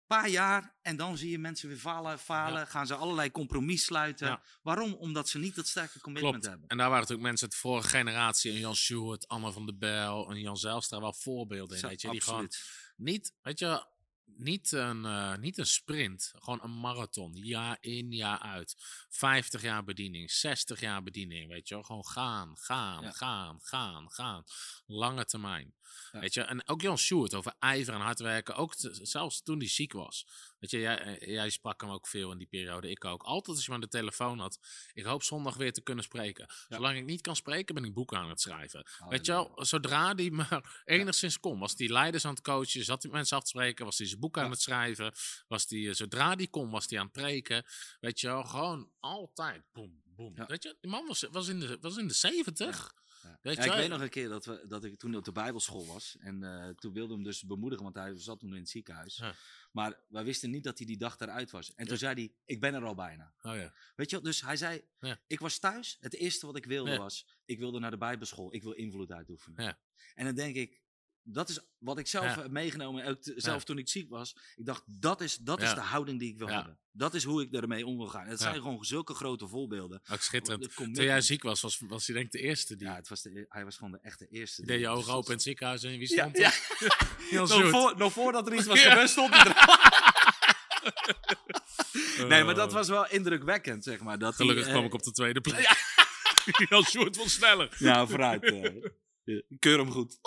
paar jaar en dan zie je mensen weer falen, falen Ja. gaan ze allerlei compromis sluiten. Ja. Waarom? Omdat ze niet dat sterke commitment klopt. hebben. En daar waren natuurlijk mensen uit de vorige generatie, een Jan Stewart, Anne van der Bijl, en Jan Zijlstra, wel voorbeelden in. Zo, Weet je, die gewoon. Niet, weet je, niet een, eh, niet een sprint, gewoon een marathon, jaar in, jaar uit. 50 jaar bediening, 60 jaar bediening, weet je wel. Gewoon gaan, gaan, Ja. gaan, gaan, gaan. Lange termijn. Ja. Weet je, en ook Jan Stewart over ijver en hard werken, ook te- zelfs toen hij ziek was. Weet je, jij, eh, jij sprak hem ook veel in die periode, ik ook. Altijd als je hem aan de telefoon had, ik hoop zondag weer te kunnen spreken. Zolang ik niet kan spreken, ben ik boeken aan het schrijven. Weet je wel, zodra die maar enigszins kon, was die leiders aan het coachen, zat die mensen af te spreken, was hij zijn boek aan het schrijven, was die, eh, zodra die kon, was hij aan het preken. Weet je wel, gewoon altijd, boem, boem. Ja. Weet je, die man was, was, in, de, was in de zeventig. Ja. Weet Ja, je ik weet nog een keer dat, we, dat ik toen op de Bijbelschool was. En eh, toen wilde hem dus bemoedigen, want hij zat toen in het ziekenhuis. Ja. Maar wij wisten niet dat hij die dag eruit was. En toen zei hij: Ik ben er al bijna. Oh ja. Weet je wel, dus hij zei. Ik was thuis. Het eerste wat ik wilde was: Ik wilde naar de Bijbelschool. Ik wil invloed uitoefenen. Ja. En dan denk ik. Dat is wat ik zelf Ja. heb meegenomen, ook zelf Ja. toen ik ziek was. Ik dacht, dat is, dat is Ja. de houding die ik wil Ja. hebben. Dat is hoe ik ermee om wil gaan. Het Ja. zijn gewoon zulke grote voorbeelden. Ook schitterend. Toen jij ziek was, was, was hij denk ik de eerste die... Ja, het was de, hij was gewoon de echte eerste. Die deed je ogen open in het ziekenhuis en wie Ja, stond ja. er? Heel nog, voor, nog voordat er iets was Ja. gebeurd, stond hij er. Nee, maar dat Oh. was wel indrukwekkend, zeg maar. Dat Gelukkig hij, kwam eh, ik op de tweede plek. Als Sjoerd was sneller. Ja, vooruit. eh, ja, keur hem goed.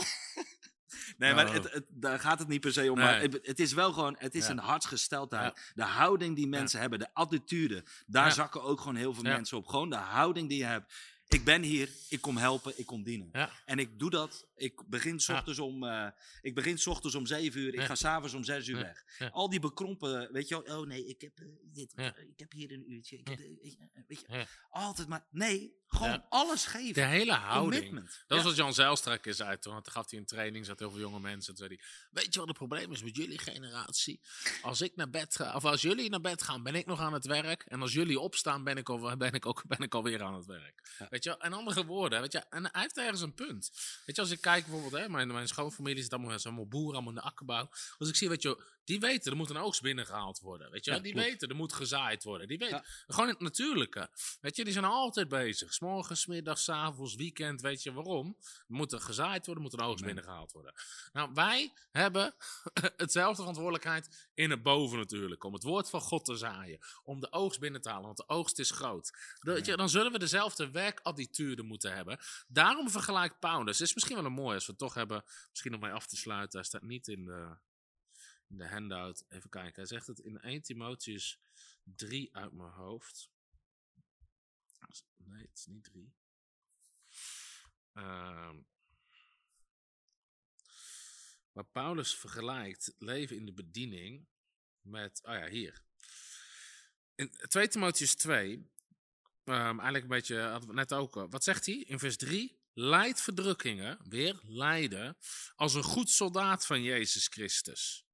Nee, maar Oh. het, het, daar gaat het niet per se om. Maar het, het is wel gewoon, het is een hartsgesteldheid. De houding die mensen hebben, de attitude, daar zakken ook gewoon heel veel mensen op. Gewoon de houding die je hebt. Ik ben hier, ik kom helpen, ik kom dienen. Ja. En ik doe dat. Ik begin 's Ja. ochtends om, eh, ik begin 's ochtends om 7 uur. Ik Ja. ga s'avonds om 6 uur weg. Al die bekrompen, weet je wel. Oh nee, ik heb eh, dit. Ik heb hier een uurtje. Ik heb, eh, weet je. Altijd maar. Nee, gewoon alles geven. De hele houding. Commitment. Dat is wat Jan Zijlstra een keer zei toen. Want toen gaf hij een training, zat heel veel jonge mensen. Toen zei hij, weet je wat het probleem is met jullie generatie? Als ik naar bed ga, of als jullie naar bed gaan, ben ik nog aan het werk. En als jullie opstaan, ben ik, al, ben ik, ook, ben ik alweer aan het werk. Weet je? En andere woorden, weet je. En hij heeft ergens een punt. Weet je, als ik kijk bijvoorbeeld, hè, mijn, mijn schoonfamilie zit allemaal, allemaal boeren, allemaal in de akkerbouw. Als ik zie, weet je, die weten, er moet een oogst binnengehaald worden. Weet je? Ja, die klopt. weten, er moet gezaaid worden. Die weten, Ja. gewoon in het natuurlijke. Weet je, die zijn altijd bezig. 's Morgens, middags, avonds, weekend. Weet je waarom? Er moet er gezaaid worden, moet een oogst Nee. binnengehaald worden. Nou, wij hebben hetzelfde verantwoordelijkheid in het boven natuurlijk. Om het woord van God te zaaien. Om de oogst binnen te halen, want de oogst is groot. Weet je, dan zullen we dezelfde werkattitude moeten hebben. Daarom vergelijkt Paulus. Het is misschien wel een mooi als we het toch hebben. Misschien om mij af te sluiten. Hij staat niet in de, in de handout. Even kijken. Hij zegt het in 1 Timotheus 3 uit mijn hoofd. Nee, het is niet 3. Ehm waar Paulus vergelijkt leven in de bediening met, oh ja, hier. In 2 Timotheus 2, ehm, eigenlijk een beetje, hadden net ook, al. wat zegt hij? In vers 3, leid verdrukkingen, weer lijden, als een goed soldaat van Jezus Christus.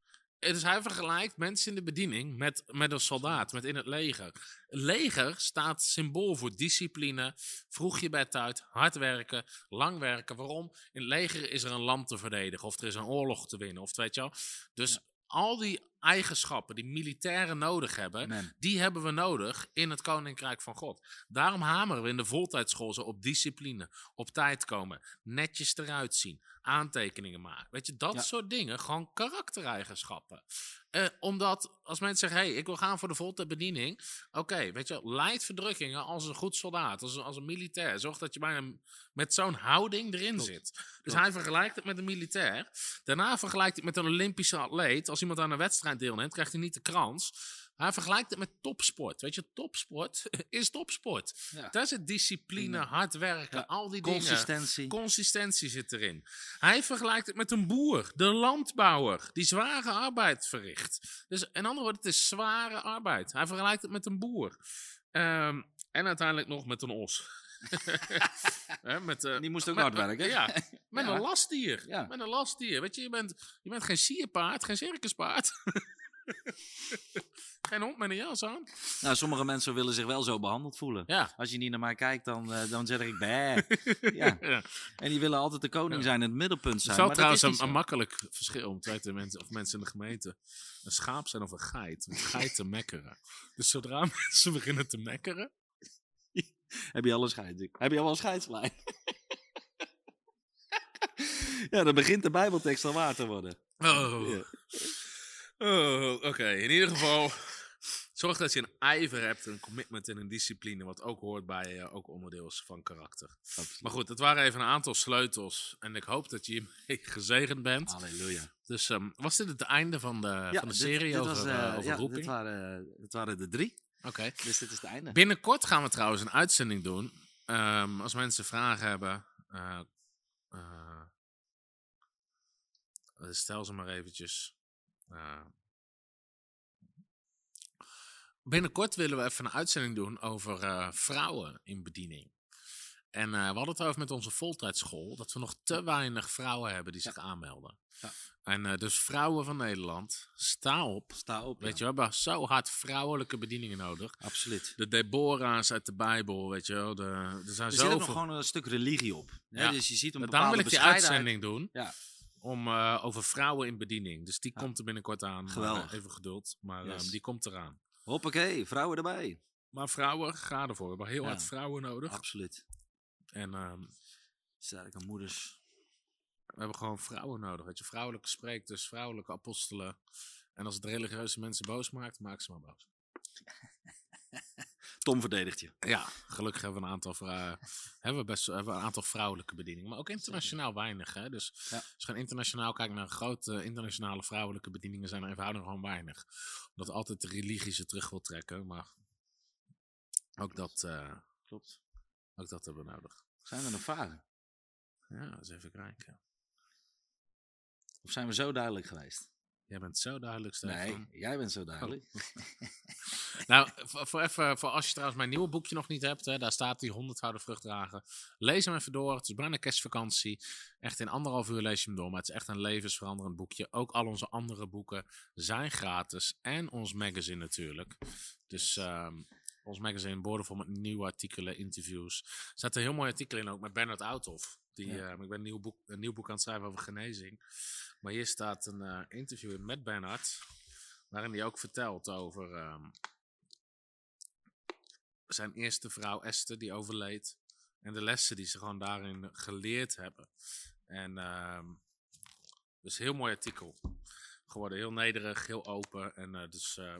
Dus hij vergelijkt mensen in de bediening met, met een soldaat, met in het leger. Leger staat symbool voor discipline, vroeg je bed uit, hard werken, lang werken. Waarom? In het leger is er een land te verdedigen, of er is een oorlog te winnen, of weet je wel. Dus al die eigenschappen die militairen nodig hebben, Amen. die hebben we nodig in het koninkrijk van God. Daarom hameren we in de voltijdschool zo op discipline, op tijd komen, netjes eruit zien, aantekeningen maken. Weet je, dat Ja. soort dingen, gewoon karaktereigenschappen. Eh, omdat als mensen zeggen, hey, ik wil gaan voor de voltijdbediening. Oké, weet je, leid verdrukkingen als een goed soldaat, als een, als een militair. Zorg dat je bijna met zo'n houding erin Klopt. zit. Dus Klopt. hij vergelijkt het met een militair. Daarna vergelijkt hij het met een Olympische atleet. Als iemand aan een wedstrijd deelneemt, krijgt hij niet de krans. Hij vergelijkt het met topsport. Weet je, topsport is topsport. Ja. Daar zit discipline, hard werken, Ja, al die dingen. Consistentie. Consistentie zit erin. Hij vergelijkt het met een boer, de landbouwer, die zware arbeid verricht. Dus in andere woorden, het is zware arbeid. Hij vergelijkt het met een boer. Ehm, en uiteindelijk nog met een os. Met, eh, Die moest ook met- hard werken. Ja, met Ja. een lastdier. Ja. Met een lastdier. Weet je, je bent, je bent geen sierpaard, geen circuspaard. geen hond met een jas aan. Nou, sommige mensen willen zich wel zo behandeld voelen. Ja. Als je niet naar mij kijkt, dan, eh, dan zeg ik bij. ja. ja. En die willen altijd de koning zijn het middelpunt Het zijn. is maar dat trouwens is een, een makkelijk verschil om te mensen, of mensen in de gemeente een schaap zijn of een geit. Want geiten mekkeren. Dus zodra mensen beginnen te mekkeren. Heb je al een scheid? Heb je al een scheidslijn? ja, dan begint de Bijbeltekst al waar te worden. Oh, Ja. oh oké. In ieder geval. Zorg dat je een ijver hebt, een commitment en een discipline, wat ook hoort bij, eh, ook onderdeel is van karakter. Maar goed, het waren even een aantal sleutels. En ik hoop dat je hiermee gezegend bent. Halleluja. Dus ehm, was dit het einde van de, van de serie dit over, was, over ja, roeping? Dit waren, dit waren de drie. Oké. Dus dit is het einde. Binnenkort gaan we trouwens een uitzending doen. Ehm, als mensen vragen hebben, eh, eh, eh, stel ze maar eventjes. Binnenkort willen we even een uitzending doen over vrouwen in bediening. En eh, we hadden het over met onze voltijdschool dat we nog te weinig vrouwen hebben die zich aanmelden. Ja. En eh, dus vrouwen van Nederland, sta op. Sta op. Weet ja. je, we hebben zo hard vrouwelijke bedieningen nodig. Absoluut. De Deborah's uit de Bijbel, weet je wel. De, er zijn Er nog gewoon een stuk religie op. hè, Ja. Dus je ziet een Daarom wil ik die uitzending doen. Ja. Om, eh, over vrouwen in bediening. Dus die komt er binnenkort aan. Geweldig. even geduld. Maar Yes. ehm, die komt eraan. Hoppakee, vrouwen erbij. Maar vrouwen, ga ervoor. We hebben heel Ja. hard vrouwen nodig. Absoluut. En ehm, Sterke moeders. we hebben gewoon vrouwen nodig. Weet je, vrouwelijke spreekters, vrouwelijke apostelen. En als het religieuze mensen boos maakt, maak ze maar boos. Tom verdedigt je. Ja, gelukkig hebben we een aantal, vrou- hebben we best, hebben we een aantal vrouwelijke bedieningen. Maar ook internationaal weinig. Hè? Dus Ja. als je internationaal kijkt naar grote internationale vrouwelijke bedieningen, zijn er eenvoudig gewoon weinig. Omdat altijd de religie ze terug wil trekken. Maar ook dat, eh, Klopt. Ook dat hebben we nodig. Zijn er nog vragen? Ja, eens even kijken. Of zijn we zo duidelijk geweest? Jij bent zo duidelijk, Stefan. Nee, jij bent zo duidelijk. Nou, voor, even, voor als je trouwens mijn nieuwe boekje nog niet hebt, hè, daar staat die 100 houden vruchtdragen. Lees hem even door. Het is bijna kerstvakantie. Echt in anderhalf uur lees je hem door. Maar het is echt een levensveranderend boekje. Ook al onze andere boeken zijn gratis. En ons magazine natuurlijk. Dus ehm, ons magazine, boordevol met nieuwe artikelen, interviews. Er staat een heel mooi artikel in ook met Bernard Outhoff. Die, Ja. ehm, ik ben een nieuw, boek, een nieuw boek aan het schrijven over genezing. Maar hier staat een eh, interview in met Bernard. Waarin hij ook vertelt over ehm, zijn eerste vrouw Esther, die overleed. En de lessen die ze gewoon daarin geleerd hebben. En ehm dus heel mooi artikel. Geworden heel nederig, heel open. En eh, dus eh,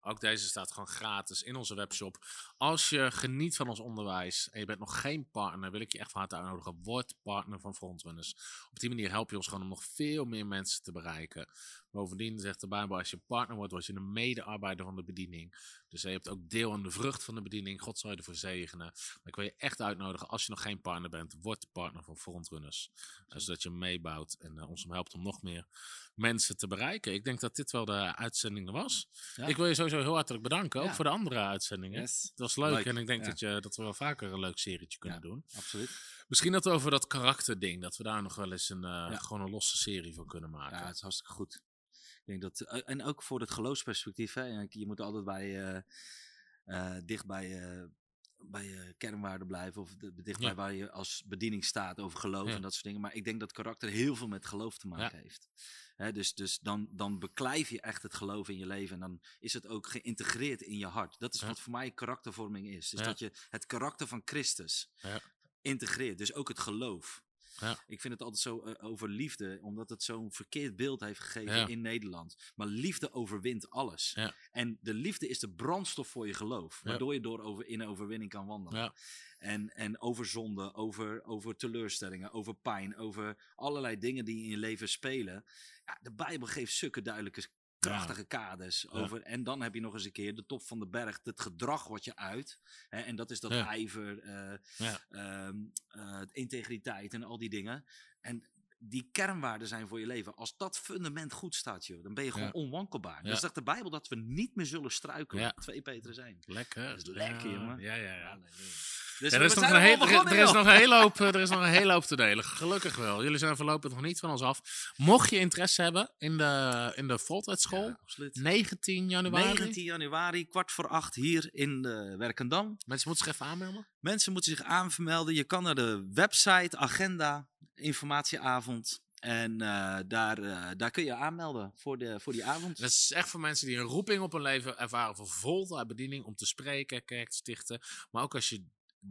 ook deze staat gewoon gratis in onze webshop. Als je geniet van ons onderwijs en je bent nog geen partner, wil ik je echt van harte uitnodigen. Word partner van Frontrunners. Op die manier help je ons gewoon om nog veel meer mensen te bereiken. Bovendien zegt de Bijbel, als je partner wordt, word je een medearbeider van de bediening. Dus je hebt ook deel aan de vrucht van de bediening. God zal je ervoor zegenen. Maar ik wil je echt uitnodigen, als je nog geen partner bent, word partner van Frontrunners. Eh, zodat je meebouwt en eh, ons helpt om nog meer mensen te bereiken. Ik denk dat dit wel de uitzending was. Ja. Ik wil je sowieso heel hartelijk bedanken, ook Ja. voor de andere uitzendingen. Yes. Het was leuk, Leuk, en ik denk dat, je, dat we wel vaker een leuk serietje kunnen doen. Absoluut. Misschien dat we over dat karakterding, dat we daar nog wel eens een, eh, gewoon een losse serie van kunnen maken. Ja, het is hartstikke goed. Ik denk dat, eh, en ook voor het geloofsperspectief. Hè, je moet altijd bij, eh, eh, dicht bij, eh, bij je kernwaarden blijven. Of dicht bij Ja. waar je als bediening staat over geloof Ja. en dat soort dingen. Maar ik denk dat karakter heel veel met geloof te maken heeft. Hè, dus dus dan, dan beklijf je echt het geloof in je leven. En dan is het ook geïntegreerd in je hart. Dat is wat voor mij karaktervorming is. Dus dat je het karakter van Christus Ja. integreert. Dus ook het geloof. Ja. Ik vind het altijd zo eh, over liefde, omdat het zo'n verkeerd beeld heeft gegeven Ja. in Nederland. Maar liefde overwint alles. Ja. En de liefde is de brandstof voor je geloof, waardoor je door over, in overwinning kan wandelen. En, en over zonde, over, over teleurstellingen, over pijn, over allerlei dingen die in je leven spelen. Ja, de Bijbel geeft zulke duidelijke, krachtige kaders over. En dan heb je nog eens een keer de top van de berg, het gedrag wat je uit. Hè, en dat is dat Ja. ijver, Ja. eh, integriteit en al die dingen. En die kernwaarden zijn voor je leven. Als dat fundament goed staat, joh, dan ben je gewoon Ja. onwankelbaar. Ja. Dus zegt de Bijbel dat we niet meer zullen struikelen. Ja. 2 Peter zijn. Lekker. Dat is lekker, jongen. Ja, ja, ja. Dus er, is nog een hele, begonnen, er is joh. nog een hele hoop, er is nog een hele hoop te delen. Gelukkig wel. Jullie zijn voorlopig nog niet van ons af. Mocht je interesse hebben in de, in de voltijdschool, Ja, absoluut. 19 januari. 19 januari, kwart voor acht hier in de Werkendam. Mensen moeten zich even aanmelden. Mensen moeten zich aanmelden. Je kan naar de website, agenda, informatieavond. En eh, daar, eh, daar kun je aanmelden voor, de, voor die avond. Dat is echt voor mensen die een roeping op hun leven ervaren voor voltijd bediening om te spreken, kerk te stichten. Maar ook als je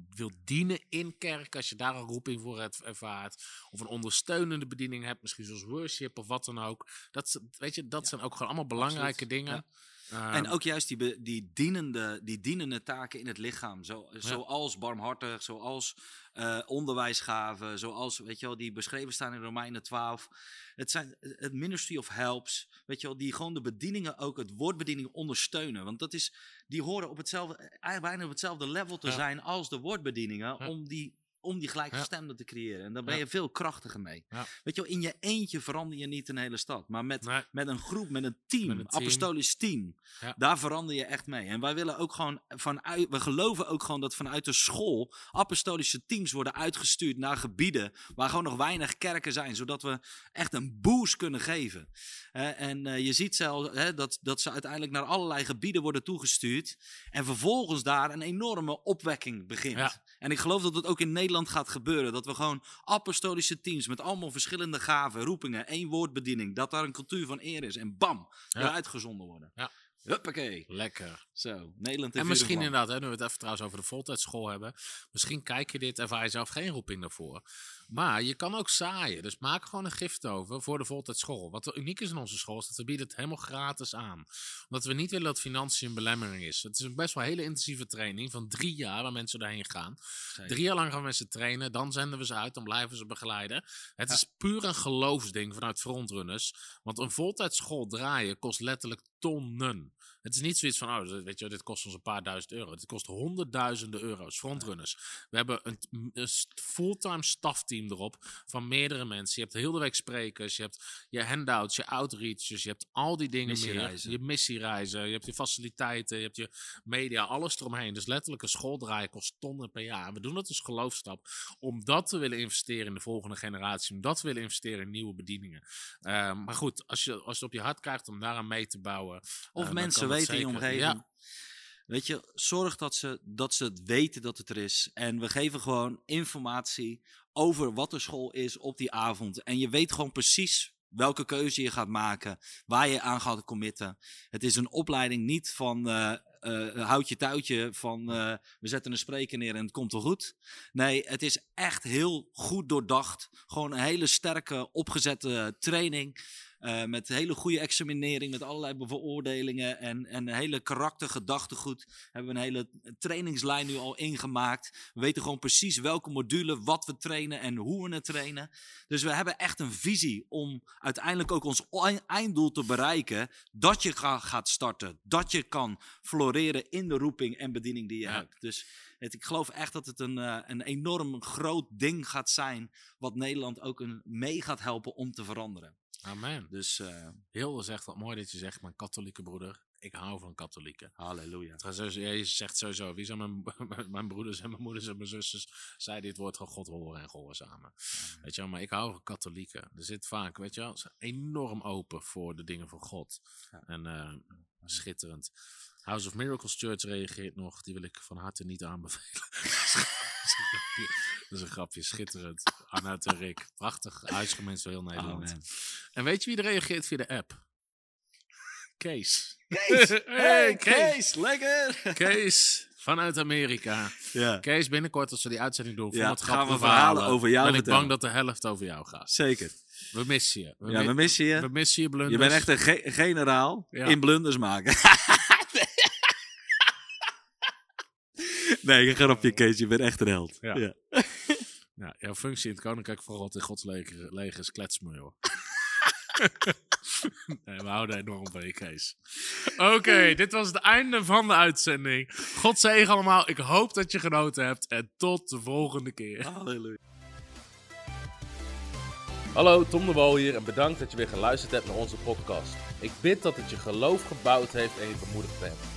wilt dienen in kerk, als je daar een roeping voor hebt ervaart. Of een ondersteunende bediening hebt, misschien zoals worship of wat dan ook. Dat, weet je, dat zijn ook gewoon allemaal belangrijke Absoluut, dingen. ja. Ehm, En ook juist die, die, dienende, die dienende taken in het lichaam. Zo, Zoals barmhartig, zoals eh, onderwijsgaven, zoals, weet je wel, die beschreven staan in Romeinen 12. Het zijn het ministry of helps, weet je wel, die gewoon de bedieningen ook, het woordbediening ondersteunen. Want dat is, die horen op hetzelfde, eigenlijk bijna op hetzelfde level te Ja. zijn als de woordbedieningen, Ja. om die om die gelijkgestemde te creëren. En daar ben je veel krachtiger mee. Weet je wel, in je eentje verander je niet een hele stad. Maar met, Nee. met een groep, met een team, Met een team. apostolisch team. Daar verander je echt mee. En wij willen ook gewoon vanuit, we geloven ook gewoon dat vanuit de school apostolische teams worden uitgestuurd naar gebieden waar gewoon nog weinig kerken zijn, zodat we echt een boost kunnen geven. En eh, je ziet zelfs hè, dat, dat ze uiteindelijk naar allerlei gebieden worden toegestuurd en vervolgens daar een enorme opwekking begint. Ja. En ik geloof dat het ook in Nederland gaat gebeuren. Dat we gewoon apostolische teams met allemaal verschillende gaven, roepingen, één woordbediening. Dat daar een cultuur van eer is. En bam, Ja. eruit gezonden worden. Ja. Huppakee. Lekker. Zo, Nederland in En misschien inderdaad, hè, nu we het even trouwens over de voltijdschool hebben. Misschien kijk je dit, ervaar je zelf geen roeping daarvoor. Maar je kan ook zaaien. Dus maak gewoon een gift over voor de voltijdschool. Wat uniek is in onze school, is dat we bieden het helemaal gratis aan. Omdat we niet willen dat financiën een belemmering is. Het is een best wel een hele intensieve training van drie jaar waar mensen daarheen gaan. Zeker. Drie jaar lang gaan mensen trainen, dan zenden we ze uit, dan blijven ze begeleiden. Het is puur een geloofsding vanuit frontrunners. Want een voltijdschool draaien kost letterlijk tonnen. Het is niet zoiets van, oh, weet je, dit kost ons een paar duizend euro. Dit kost honderdduizenden euro's, frontrunners. We hebben een, fulltime stafteam erop van meerdere mensen. Je hebt heel de week sprekers, je hebt je handouts, je outreaches, je hebt al die dingen Missiereizen. meer. Je missiereizen, je hebt je faciliteiten, je hebt je media, alles eromheen. Dus letterlijk een school draaien kost tonnen per jaar. En we doen dat als geloofstap, omdat we willen investeren in de volgende generatie, omdat we willen investeren in nieuwe bedieningen. Eh, maar goed, als je, als je het op je hart krijgt om daaraan mee te bouwen. Of dan mensen in je omgeving. Ja, Weet je, zorg dat ze, dat ze het weten dat het er is. En we geven gewoon informatie over wat de school is op die avond. En je weet gewoon precies welke keuze je gaat maken, waar je aan gaat committen. Het is een opleiding niet van eh eh, houd je touwtje van eh, we zetten een spreker neer en het komt wel goed. Nee, het is echt heel goed doordacht. Gewoon een hele sterke opgezette training. Eh, met hele goede examinering, met allerlei beoordelingen en, en een hele karaktergedachtegoed. Hebben we een hele trainingslijn nu al ingemaakt. We weten gewoon precies welke module, wat we trainen en hoe we het trainen. Dus we hebben echt een visie om uiteindelijk ook ons ei- einddoel te bereiken. Dat je ga- gaat starten, dat je kan floreren in de roeping en bediening die je Ja. hebt. Dus het, ik geloof echt dat het een, eh, een enorm groot ding gaat zijn. Wat Nederland ook een, mee gaat helpen om te veranderen. Amen. Dus eh Hilde zegt wat mooi dat je zegt, mijn katholieke broeder. Ik hou van katholieken. halleluja. Het gaat sowieso- ja, je zegt sowieso, wie zijn mijn, mijn broeders en mijn moeders en mijn zusters? Zij dit woord van God horen en gehoorzamen. Weet je wel, maar ik hou van katholieken. Er zit vaak, weet je wel, ze zijn enorm open voor de dingen van God. Ja. En eh, schitterend. House of Miracles Church reageert nog. Die wil ik van harte niet aanbevelen. Dat is een grapje, schitterend. Arnoud en Rick. Prachtig huisgemeenschap voor heel Nederland. En weet je wie er reageert via de app? Kees. Kees! Hey, Kees! Lekker! Kees vanuit Amerika. Ja, Kees, binnenkort als we die uitzending doen, Ja, van het gaan we verhalen over jou ben ik bang dat de helft over jou gaat. zeker. We missen je. We, Ja, mi- we missen je. we missen je blunders. Je bent echt een ge- generaal Ja. in blunders maken. nee, een grapje, Kees. Je bent echt een held. Ja. Ja. Ja, jouw functie in het Koninkrijk van God in Gods leger, is kletsmuur, hoor. nee, we houden enorm van je, Kees. Oké, dit was het einde van de uitzending. God zegen allemaal. Ik hoop dat je genoten hebt. En tot de volgende keer. Halleluja. Hallo, Tom de Wol hier en bedankt dat je weer geluisterd hebt naar onze podcast. Ik bid dat het je geloof gebouwd heeft en je bemoedigd bent.